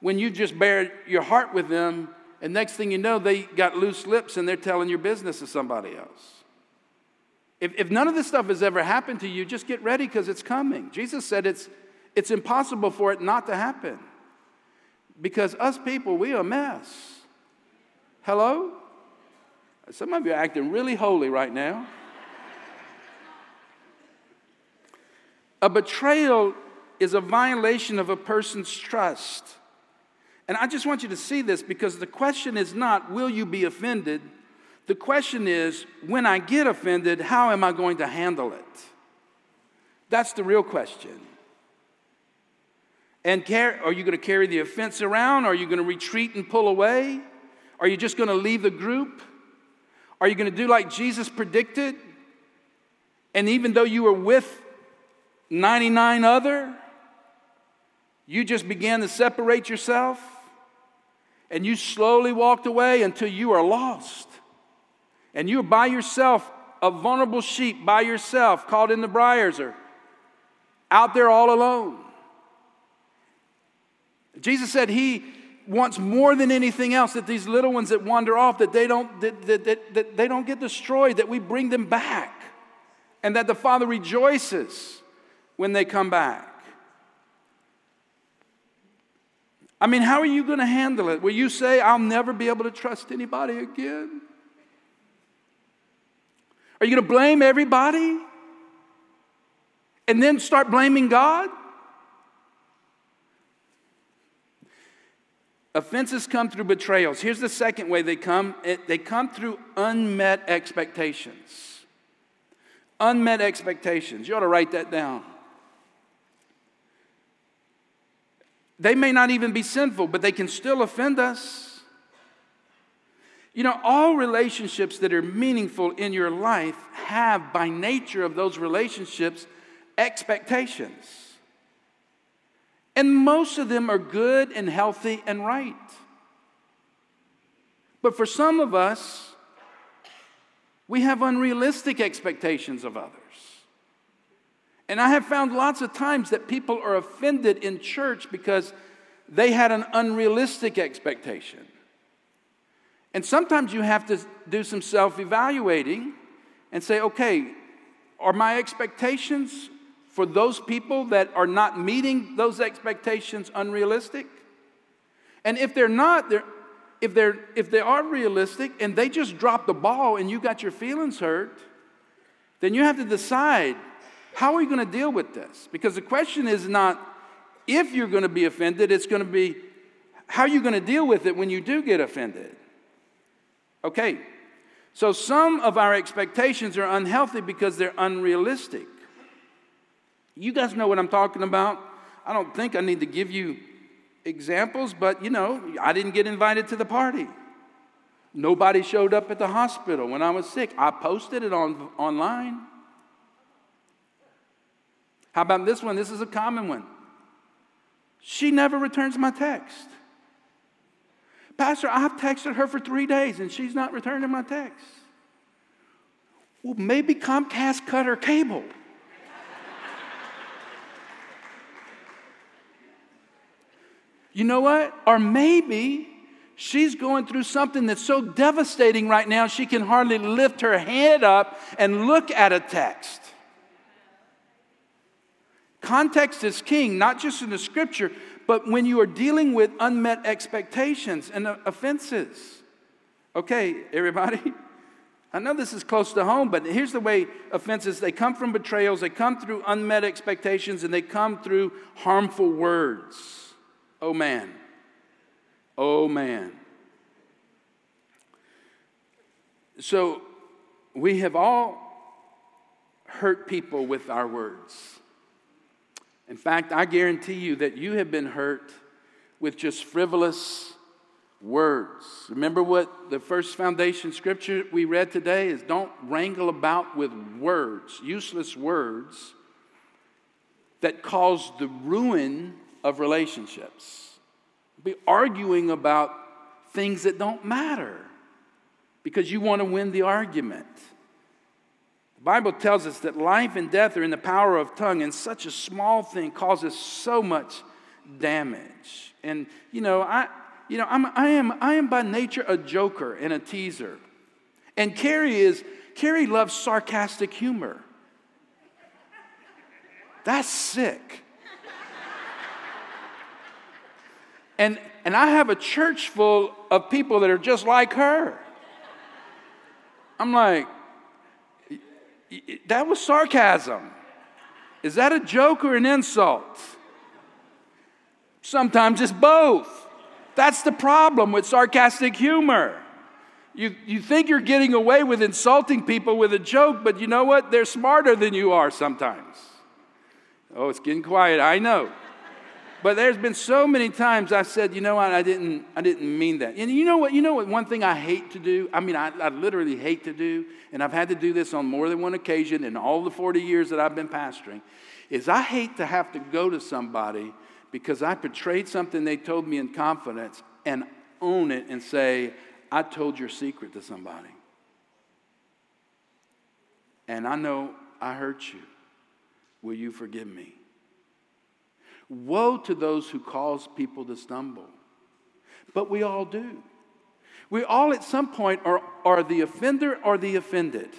when you just bare your heart with them, and next thing you know, they got loose lips and they're telling your business to somebody else. If, if none of this stuff has ever happened to you, just get ready because it's coming. Jesus said it's, it's impossible for it not to happen because us people, we are a mess. Hello? Some of you are acting really holy right now. a betrayal is a violation of a person's trust. And I just want you to see this because the question is not, will you be offended? The question is, when I get offended, how am I going to handle it? That's the real question. And care, are you going to carry the offense around? Are you going to retreat and pull away? Are you just going to leave the group? Are you going to do like Jesus predicted? And even though you were with 99 other, you just began to separate yourself and you slowly walked away until you are lost. And you're by yourself, a vulnerable sheep by yourself, caught in the briars or out there all alone. Jesus said he wants more than anything else that these little ones that wander off that they don't that, that, that, that they don't get destroyed that we bring them back. And that the father rejoices when they come back. I mean how are you going to handle it? Will you say i'll never be able to trust anybody again are you going to blame everybody and then start blaming god Offenses come through betrayals. Here's the second way they come they come through unmet expectations. Unmet expectations. You ought to write that down. They may not even be sinful, but they can still offend us. You know, all relationships that are meaningful in your life have, by nature of those relationships, expectations. And most of them are good and healthy and right. But for some of us, we have unrealistic expectations of others. And I have found lots of times that people are offended in church because they had an unrealistic expectation. And sometimes you have to do some self evaluating and say, okay, are my expectations for those people that are not meeting those expectations unrealistic? And if they're not, they're, if, they're, if they are realistic and they just drop the ball and you got your feelings hurt, then you have to decide how are you going to deal with this? Because the question is not if you're going to be offended, it's going to be how are you going to deal with it when you do get offended? Okay, so some of our expectations are unhealthy because they're unrealistic. You guys know what I'm talking about. I don't think I need to give you examples, but you know, I didn't get invited to the party. Nobody showed up at the hospital when I was sick. I posted it on, online. How about this one? This is a common one. She never returns my text. Pastor, I've texted her for three days and she's not returning my text. Well, maybe Comcast cut her cable. You know what? Or maybe she's going through something that's so devastating right now she can hardly lift her head up and look at a text. Context is king, not just in the scripture, but when you are dealing with unmet expectations and offenses. Okay, everybody? I know this is close to home, but here's the way offenses they come from betrayals, they come through unmet expectations, and they come through harmful words. Oh man. Oh man. So we have all hurt people with our words. In fact, I guarantee you that you have been hurt with just frivolous words. Remember what the first foundation scripture we read today is don't wrangle about with words, useless words that cause the ruin of relationships. Be arguing about things that don't matter because you want to win the argument. The Bible tells us that life and death are in the power of tongue, and such a small thing causes so much damage. And you know, I, you know, I'm, I am, I am by nature a joker and a teaser, and Carrie is, Carrie loves sarcastic humor. That's sick. And and I have a church full of people that are just like her. I'm like, that was sarcasm. Is that a joke or an insult? Sometimes it's both. That's the problem with sarcastic humor. You, you think you're getting away with insulting people with a joke, but you know what? They're smarter than you are sometimes. Oh, it's getting quiet, I know. But there's been so many times I said, you know what, I didn't, I didn't mean that. And you know what, you know what, one thing I hate to do, I mean, I, I literally hate to do, and I've had to do this on more than one occasion in all the 40 years that I've been pastoring, is I hate to have to go to somebody because I portrayed something they told me in confidence and own it and say, I told your secret to somebody. And I know I hurt you. Will you forgive me? Woe to those who cause people to stumble. But we all do. We all at some point are, are the offender or the offended.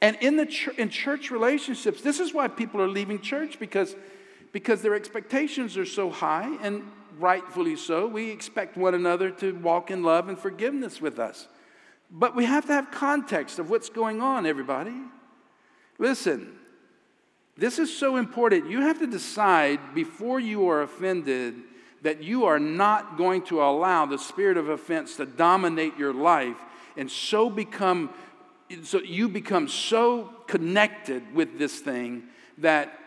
And in, the ch- in church relationships, this is why people are leaving church because, because their expectations are so high, and rightfully so. We expect one another to walk in love and forgiveness with us. But we have to have context of what's going on, everybody. Listen, this is so important. You have to decide before you are offended that you are not going to allow the spirit of offense to dominate your life and so become so you become so connected with this thing that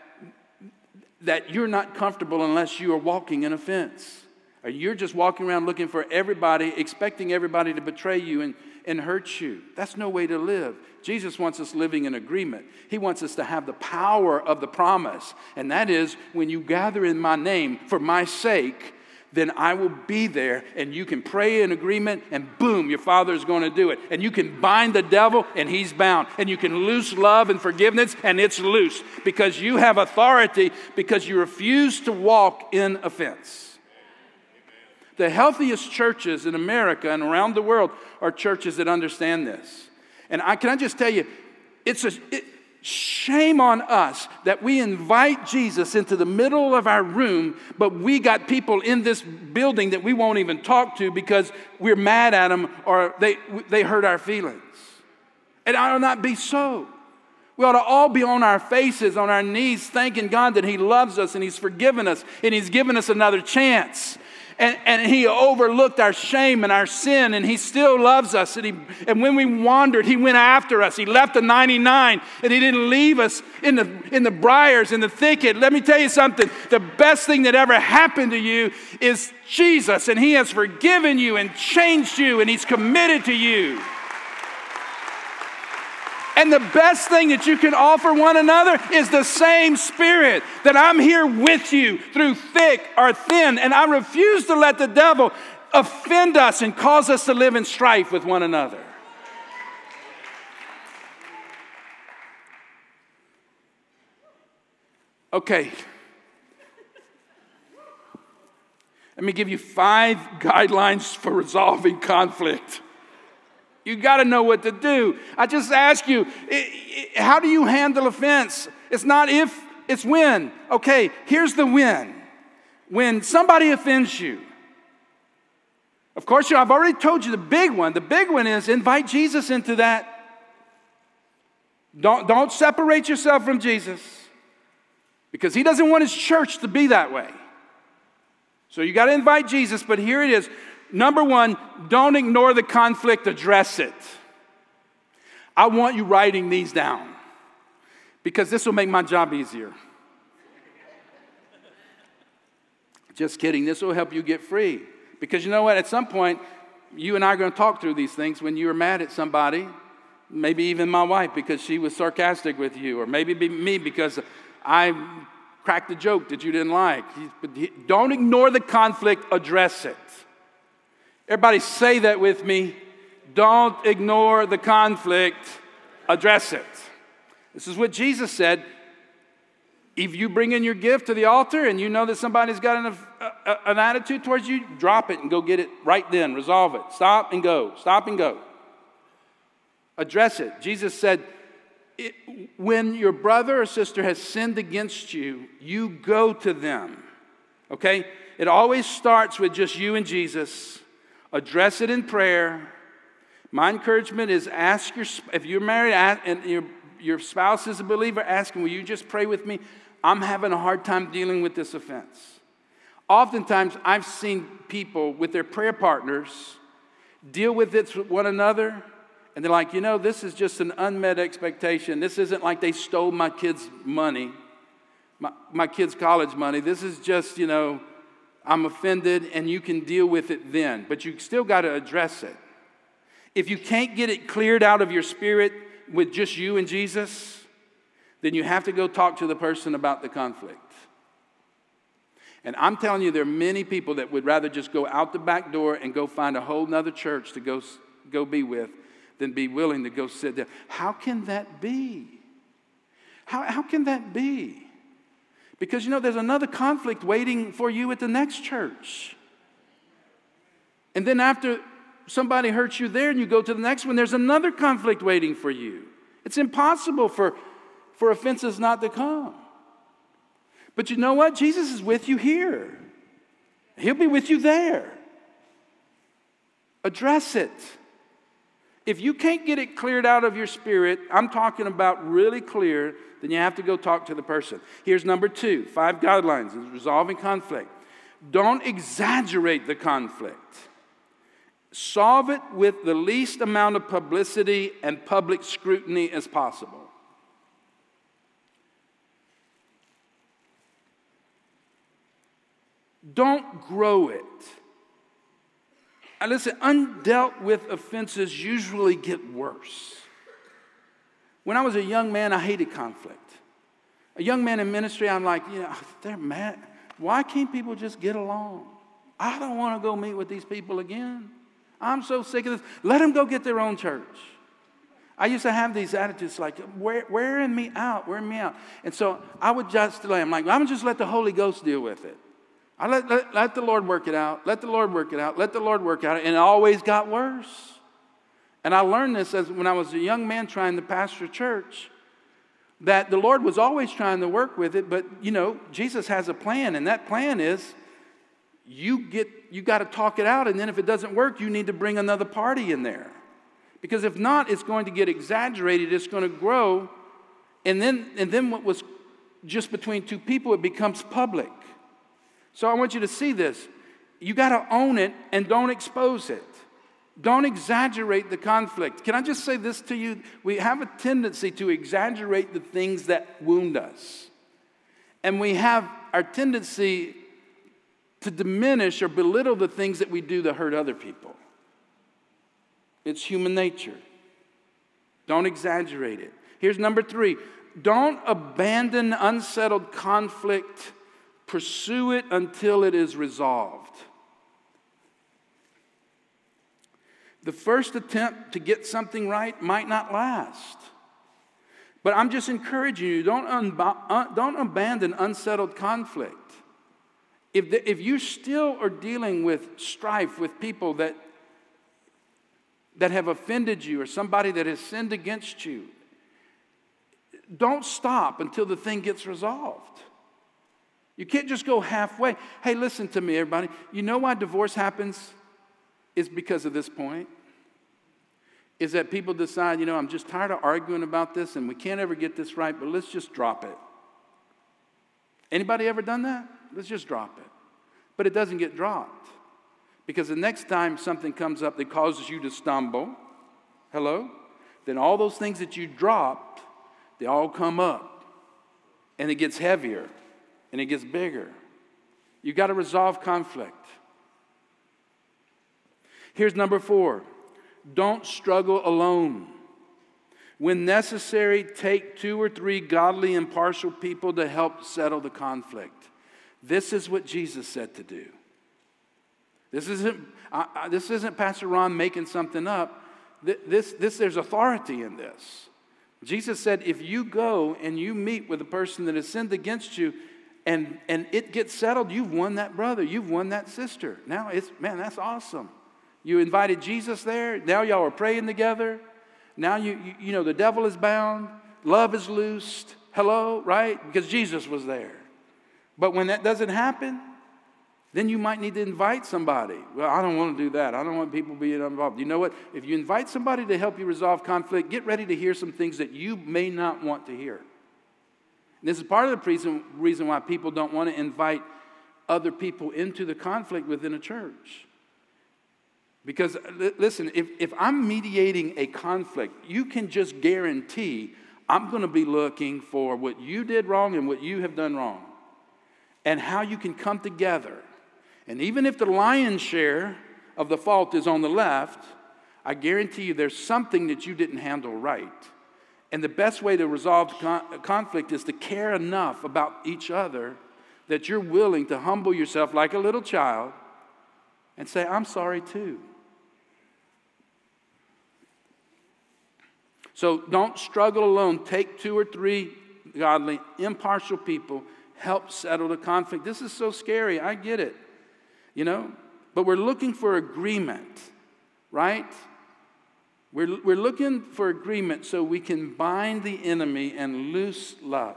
that you're not comfortable unless you are walking in offense. Or you're just walking around looking for everybody, expecting everybody to betray you and and hurt you. That's no way to live. Jesus wants us living in agreement. He wants us to have the power of the promise. And that is when you gather in my name for my sake, then I will be there and you can pray in agreement and boom, your father is going to do it. And you can bind the devil and he's bound. And you can loose love and forgiveness and it's loose because you have authority because you refuse to walk in offense. The healthiest churches in America and around the world are churches that understand this. And I, can I just tell you, it's a it, shame on us that we invite Jesus into the middle of our room, but we got people in this building that we won't even talk to because we're mad at them or they, they hurt our feelings. And I will not be so. We ought to all be on our faces, on our knees, thanking God that He loves us and He's forgiven us and He's given us another chance. And, and he overlooked our shame and our sin, and he still loves us. And, he, and when we wandered, he went after us. He left the 99, and he didn't leave us in the, in the briars, in the thicket. Let me tell you something the best thing that ever happened to you is Jesus, and he has forgiven you and changed you, and he's committed to you. And the best thing that you can offer one another is the same spirit that I'm here with you through thick or thin. And I refuse to let the devil offend us and cause us to live in strife with one another. Okay. Let me give you five guidelines for resolving conflict. You got to know what to do. I just ask you, how do you handle offense? It's not if, it's when. Okay, here's the when. When somebody offends you, of course, I've already told you the big one. The big one is invite Jesus into that. Don't, don't separate yourself from Jesus because he doesn't want his church to be that way. So you got to invite Jesus, but here it is Number one, don't ignore the conflict, address it. I want you writing these down because this will make my job easier. Just kidding, this will help you get free. Because you know what? At some point, you and I are going to talk through these things when you are mad at somebody, maybe even my wife because she was sarcastic with you, or maybe me because I cracked a joke that you didn't like. Don't ignore the conflict, address it. Everybody say that with me. Don't ignore the conflict, address it. This is what Jesus said. If you bring in your gift to the altar and you know that somebody's got an, a, an attitude towards you, drop it and go get it right then. Resolve it. Stop and go. Stop and go. Address it. Jesus said, it, when your brother or sister has sinned against you, you go to them. Okay? It always starts with just you and Jesus address it in prayer. My encouragement is ask your, if you're married and your, your spouse is a believer, ask him, will you just pray with me? I'm having a hard time dealing with this offense. Oftentimes, I've seen people with their prayer partners deal with it with one another, and they're like, you know, this is just an unmet expectation. This isn't like they stole my kids' money, my, my kids' college money. This is just, you know, I'm offended, and you can deal with it then, but you still got to address it. If you can't get it cleared out of your spirit with just you and Jesus, then you have to go talk to the person about the conflict. And I'm telling you, there are many people that would rather just go out the back door and go find a whole nother church to go, go be with than be willing to go sit there. How can that be? How, how can that be? Because you know, there's another conflict waiting for you at the next church. And then after somebody hurts you there and you go to the next one, there's another conflict waiting for you. It's impossible for, for offenses not to come. But you know what? Jesus is with you here, He'll be with you there. Address it. If you can't get it cleared out of your spirit, I'm talking about really clear then you have to go talk to the person. Here's number two five guidelines is resolving conflict. Don't exaggerate the conflict. Solve it with the least amount of publicity and public scrutiny as possible. Don't grow it. And listen, undealt with offenses usually get worse. When I was a young man, I hated conflict. A young man in ministry, I'm like, you know, they're mad. Why can't people just get along? I don't want to go meet with these people again. I'm so sick of this. Let them go get their own church. I used to have these attitudes like, wear, wearing me out, wearing me out. And so I would just delay. I'm like, I'm just let the Holy Ghost deal with it. I let, let, let the Lord work it out. Let the Lord work it out. Let the Lord work it out. And it always got worse. And I learned this as when I was a young man trying to pastor church that the Lord was always trying to work with it, but you know, Jesus has a plan, and that plan is you get you got to talk it out, and then if it doesn't work, you need to bring another party in there. Because if not, it's going to get exaggerated, it's going to grow, and then and then what was just between two people, it becomes public. So I want you to see this. You got to own it and don't expose it. Don't exaggerate the conflict. Can I just say this to you? We have a tendency to exaggerate the things that wound us. And we have our tendency to diminish or belittle the things that we do that hurt other people. It's human nature. Don't exaggerate it. Here's number three don't abandon unsettled conflict, pursue it until it is resolved. The first attempt to get something right might not last. But I'm just encouraging you don't, unbo- uh, don't abandon unsettled conflict. If, the, if you still are dealing with strife with people that, that have offended you or somebody that has sinned against you, don't stop until the thing gets resolved. You can't just go halfway. Hey, listen to me, everybody. You know why divorce happens? Is because of this point. Is that people decide, you know, I'm just tired of arguing about this and we can't ever get this right, but let's just drop it. Anybody ever done that? Let's just drop it. But it doesn't get dropped. Because the next time something comes up that causes you to stumble, hello, then all those things that you dropped they all come up and it gets heavier and it gets bigger. You've got to resolve conflict. Here's number four don't struggle alone. When necessary, take two or three godly, impartial people to help settle the conflict. This is what Jesus said to do. This isn't, I, I, this isn't Pastor Ron making something up. This, this, there's authority in this. Jesus said, if you go and you meet with a person that has sinned against you and, and it gets settled, you've won that brother, you've won that sister. Now it's, man, that's awesome. You invited Jesus there, now y'all are praying together. Now you, you, you know, the devil is bound, love is loosed. Hello, right? Because Jesus was there. But when that doesn't happen, then you might need to invite somebody. Well, I don't want to do that. I don't want people being involved. You know what? If you invite somebody to help you resolve conflict, get ready to hear some things that you may not want to hear. And this is part of the reason, reason why people don't want to invite other people into the conflict within a church. Because, listen, if, if I'm mediating a conflict, you can just guarantee I'm going to be looking for what you did wrong and what you have done wrong, and how you can come together and even if the lion's share of the fault is on the left, I guarantee you there's something that you didn't handle right. And the best way to resolve con- conflict is to care enough about each other that you're willing to humble yourself like a little child and say, I'm sorry too. So don't struggle alone. Take two or three godly, impartial people. Help settle the conflict. This is so scary. I get it you know? But we're looking for agreement, right? We're, we're looking for agreement so we can bind the enemy and loose love.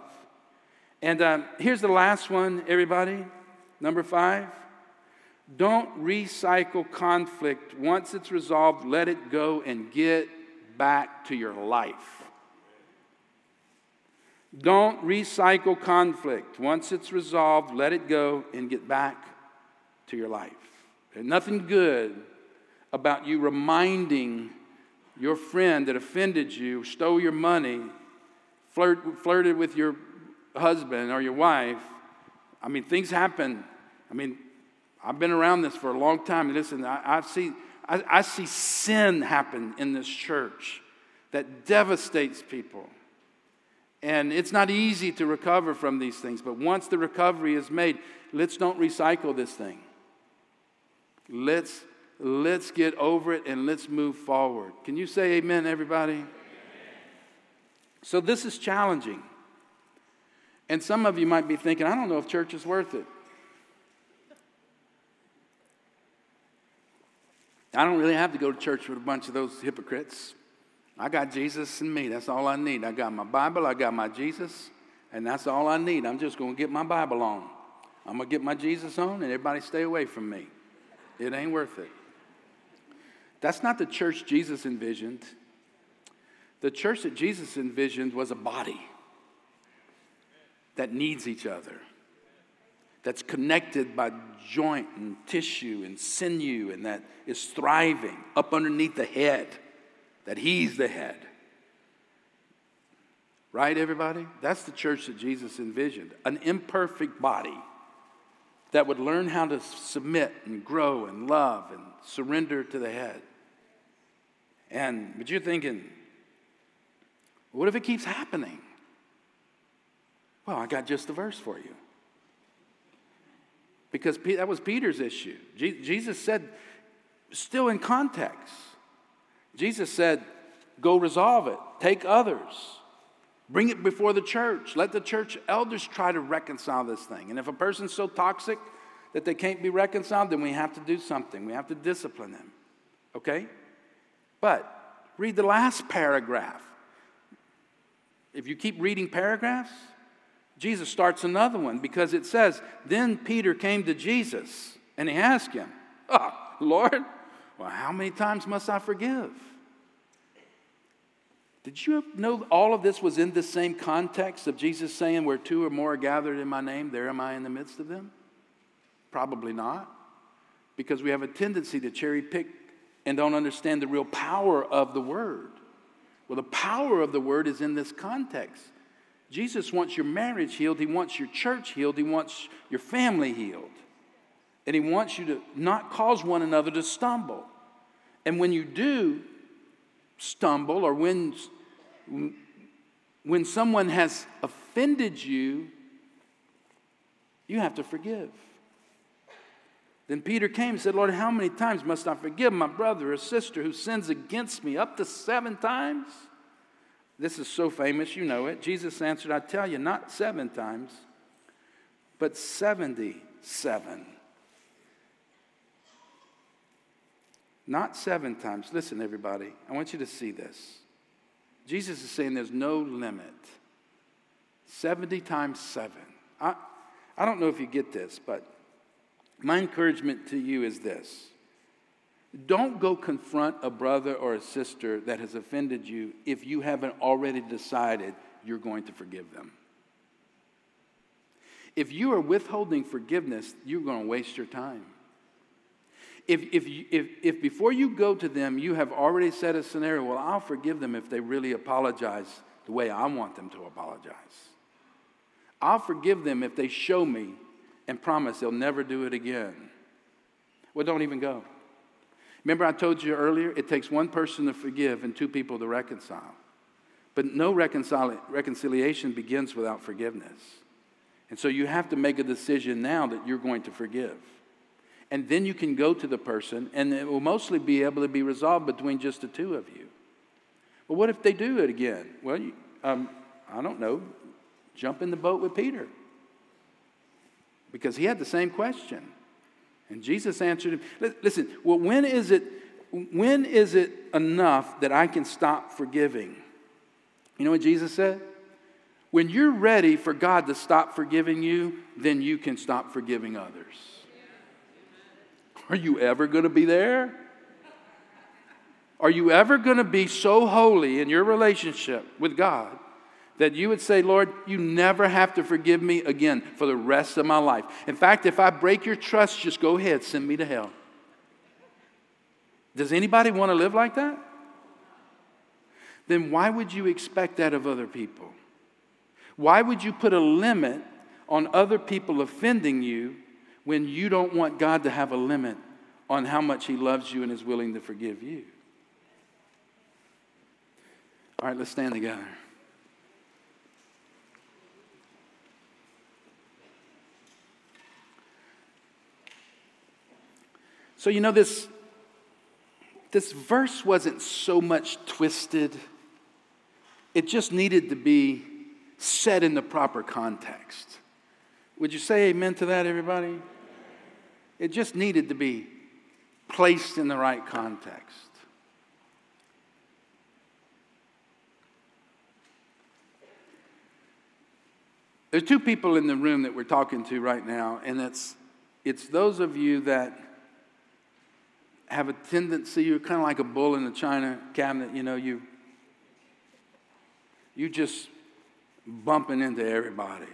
And uh, here's the last one, everybody. Number five. Don't recycle conflict. Once it's resolved, let it go and get back to your life. Don't recycle conflict. Once it's resolved, let it go and get back to your life. There's nothing good about you reminding your friend that offended you, stole your money, flirt, flirted with your husband or your wife. I mean, things happen. I mean, I've been around this for a long time. Listen, I, I see, I, I see sin happen in this church that devastates people. And it's not easy to recover from these things, but once the recovery is made, let's don't recycle this thing. Let's, let's get over it and let's move forward. Can you say amen, everybody? Amen. So, this is challenging. And some of you might be thinking, I don't know if church is worth it. I don't really have to go to church with a bunch of those hypocrites. I got Jesus and me. That's all I need. I got my Bible, I got my Jesus, and that's all I need. I'm just going to get my Bible on. I'm going to get my Jesus on, and everybody stay away from me. It ain't worth it. That's not the church Jesus envisioned. The church that Jesus envisioned was a body that needs each other, that's connected by joint and tissue and sinew, and that is thriving up underneath the head, that He's the head. Right, everybody? That's the church that Jesus envisioned an imperfect body that would learn how to submit and grow and love and surrender to the head. And, but you're thinking, what if it keeps happening? Well, I got just the verse for you. Because that was Peter's issue. Jesus said, still in context, Jesus said, go resolve it, take others, bring it before the church, let the church elders try to reconcile this thing. And if a person's so toxic that they can't be reconciled, then we have to do something. We have to discipline them. Okay? But read the last paragraph. If you keep reading paragraphs, Jesus starts another one because it says, Then Peter came to Jesus and he asked him, Oh, Lord, well, how many times must I forgive? Did you know all of this was in the same context of Jesus saying, Where two or more are gathered in my name, there am I in the midst of them? Probably not, because we have a tendency to cherry pick and don't understand the real power of the word. Well, the power of the word is in this context. Jesus wants your marriage healed, He wants your church healed, He wants your family healed. And He wants you to not cause one another to stumble. And when you do stumble, or when, when someone has offended you, you have to forgive. Then Peter came and said, Lord, how many times must I forgive my brother or sister who sins against me? Up to seven times? This is so famous, you know it. Jesus answered, I tell you, not seven times, but 77. Not seven times. Listen, everybody, I want you to see this. Jesus is saying there's no limit. 70 times seven. I, I don't know if you get this, but my encouragement to you is this don't go confront a brother or a sister that has offended you if you haven't already decided you're going to forgive them. If you are withholding forgiveness, you're going to waste your time. If, if, you, if, if before you go to them, you have already set a scenario, well, I'll forgive them if they really apologize the way I want them to apologize. I'll forgive them if they show me and promise they'll never do it again. Well, don't even go. Remember, I told you earlier, it takes one person to forgive and two people to reconcile. But no reconciliation begins without forgiveness. And so you have to make a decision now that you're going to forgive. And then you can go to the person, and it will mostly be able to be resolved between just the two of you. But what if they do it again? Well, you, um, I don't know. Jump in the boat with Peter because he had the same question. And Jesus answered him. Listen, well, when is it when is it enough that I can stop forgiving? You know what Jesus said? When you're ready for God to stop forgiving you, then you can stop forgiving others. Are you ever going to be there? Are you ever going to be so holy in your relationship with God that you would say, Lord, you never have to forgive me again for the rest of my life. In fact, if I break your trust, just go ahead, send me to hell. Does anybody want to live like that? Then why would you expect that of other people? Why would you put a limit on other people offending you when you don't want God to have a limit on how much He loves you and is willing to forgive you? All right, let's stand together. So, you know, this, this verse wasn't so much twisted, it just needed to be set in the proper context. Would you say amen to that, everybody? It just needed to be placed in the right context. There's two people in the room that we're talking to right now, and it's, it's those of you that have a tendency, you're kind of like a bull in a china cabinet, you know, you, you just bumping into everybody.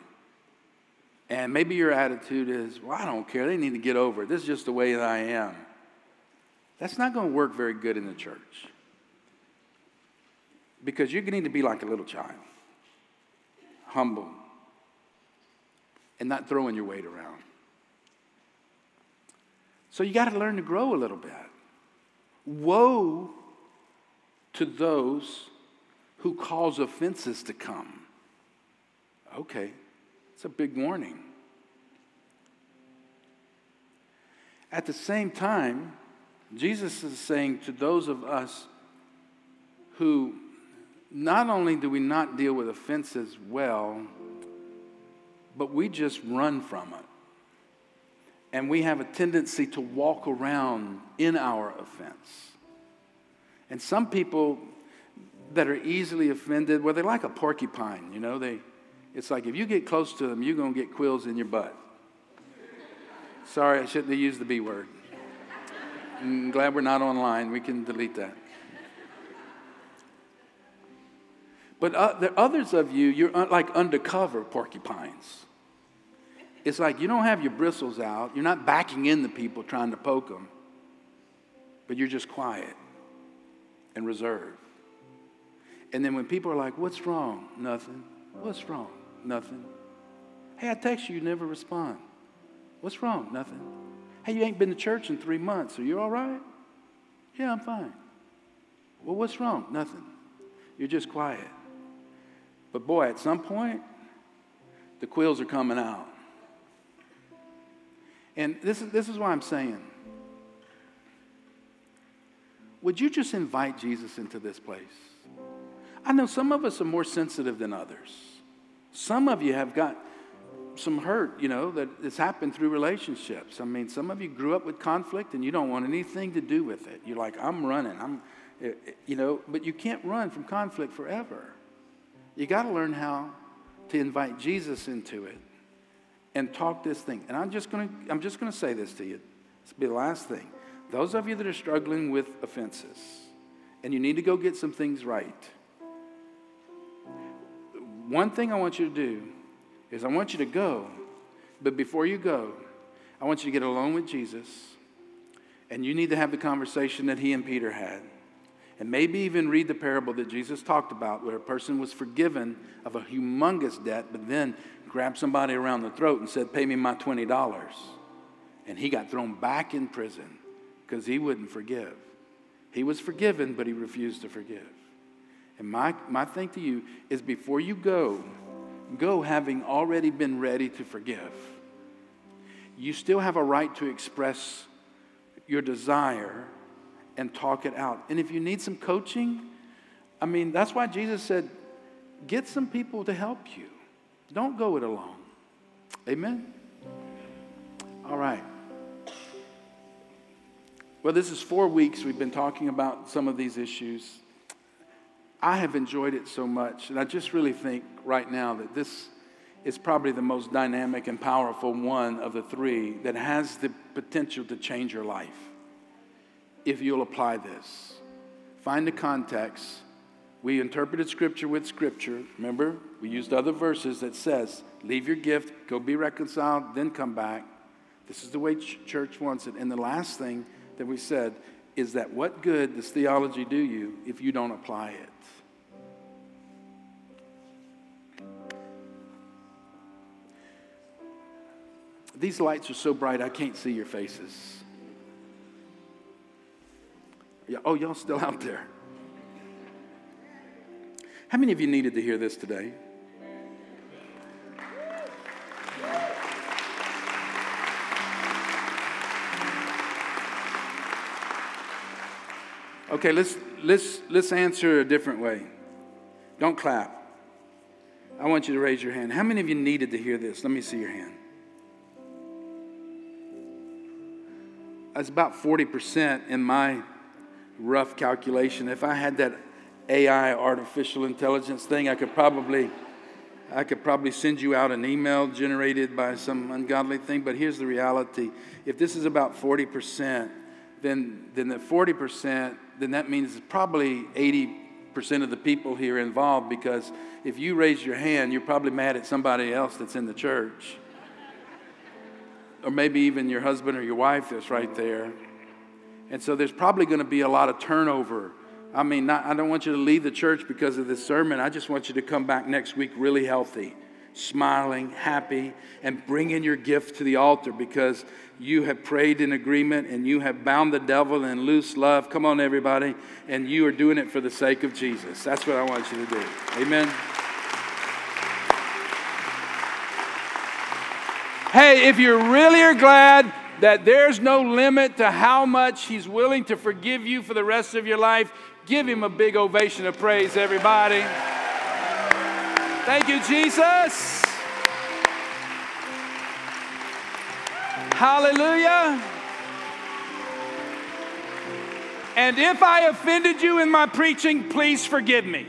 And maybe your attitude is, well, I don't care. They need to get over it. This is just the way that I am. That's not going to work very good in the church. Because you need to be like a little child, humble, and not throwing your weight around. So you got to learn to grow a little bit. Woe to those who cause offenses to come. Okay, it's a big warning. At the same time, Jesus is saying to those of us who not only do we not deal with offenses well, but we just run from it. And we have a tendency to walk around in our offense. And some people that are easily offended, well, they're like a porcupine, you know, they, it's like if you get close to them, you're going to get quills in your butt. Sorry, I shouldn't have used the B word. I'm glad we're not online. We can delete that. But uh, others of you, you're like undercover porcupines. It's like you don't have your bristles out, you're not backing in the people trying to poke them, but you're just quiet and reserved. And then when people are like, What's wrong? Nothing. What's wrong? Nothing. Hey, I text you, you never respond. What's wrong? Nothing. Hey, you ain't been to church in three months. Are you all right? Yeah, I'm fine. Well, what's wrong? Nothing. You're just quiet. But boy, at some point, the quills are coming out. And this is, this is why I'm saying would you just invite Jesus into this place? I know some of us are more sensitive than others. Some of you have got some hurt, you know, that has happened through relationships. I mean, some of you grew up with conflict and you don't want anything to do with it. You're like, I'm running. I'm, eh, eh, you know, but you can't run from conflict forever. You got to learn how to invite Jesus into it and talk this thing. And I'm just going to I'm just going to say this to you. This will be the last thing. Those of you that are struggling with offenses and you need to go get some things right. One thing I want you to do is I want you to go, but before you go, I want you to get alone with Jesus and you need to have the conversation that he and Peter had. And maybe even read the parable that Jesus talked about where a person was forgiven of a humongous debt, but then grabbed somebody around the throat and said, Pay me my $20. And he got thrown back in prison because he wouldn't forgive. He was forgiven, but he refused to forgive. And my, my thing to you is before you go, go having already been ready to forgive. You still have a right to express your desire and talk it out. And if you need some coaching, I mean, that's why Jesus said, get some people to help you. Don't go it alone. Amen? All right. Well, this is four weeks we've been talking about some of these issues. I have enjoyed it so much, and I just really think right now that this is probably the most dynamic and powerful one of the three that has the potential to change your life if you'll apply this. Find the context. We interpreted scripture with scripture. Remember, we used other verses that says, leave your gift, go be reconciled, then come back. This is the way ch- church wants it. And the last thing that we said is that what good does theology do you if you don't apply it? These lights are so bright I can't see your faces. Yeah, oh, y'all still out there. How many of you needed to hear this today? Okay, let's, let's, let's answer a different way. Don't clap. I want you to raise your hand. How many of you needed to hear this? Let me see your hand. it's about 40% in my rough calculation. If I had that AI artificial intelligence thing, I could probably I could probably send you out an email generated by some ungodly thing, but here's the reality. If this is about 40%, then then the 40%, then that means it's probably 80% of the people here involved because if you raise your hand, you're probably mad at somebody else that's in the church. Or maybe even your husband or your wife that's right there. And so there's probably going to be a lot of turnover I mean, not, I don't want you to leave the church because of this sermon. I just want you to come back next week really healthy, smiling, happy, and bring in your gift to the altar because you have prayed in agreement and you have bound the devil in loose love. Come on, everybody. And you are doing it for the sake of Jesus. That's what I want you to do. Amen. Hey, if you really are glad that there's no limit to how much He's willing to forgive you for the rest of your life, Give him a big ovation of praise, everybody. Thank you, Jesus. Hallelujah. And if I offended you in my preaching, please forgive me.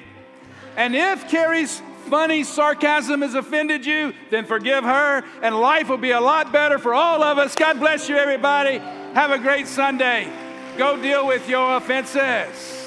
And if Carrie's funny sarcasm has offended you, then forgive her, and life will be a lot better for all of us. God bless you, everybody. Have a great Sunday. Go deal with your offenses.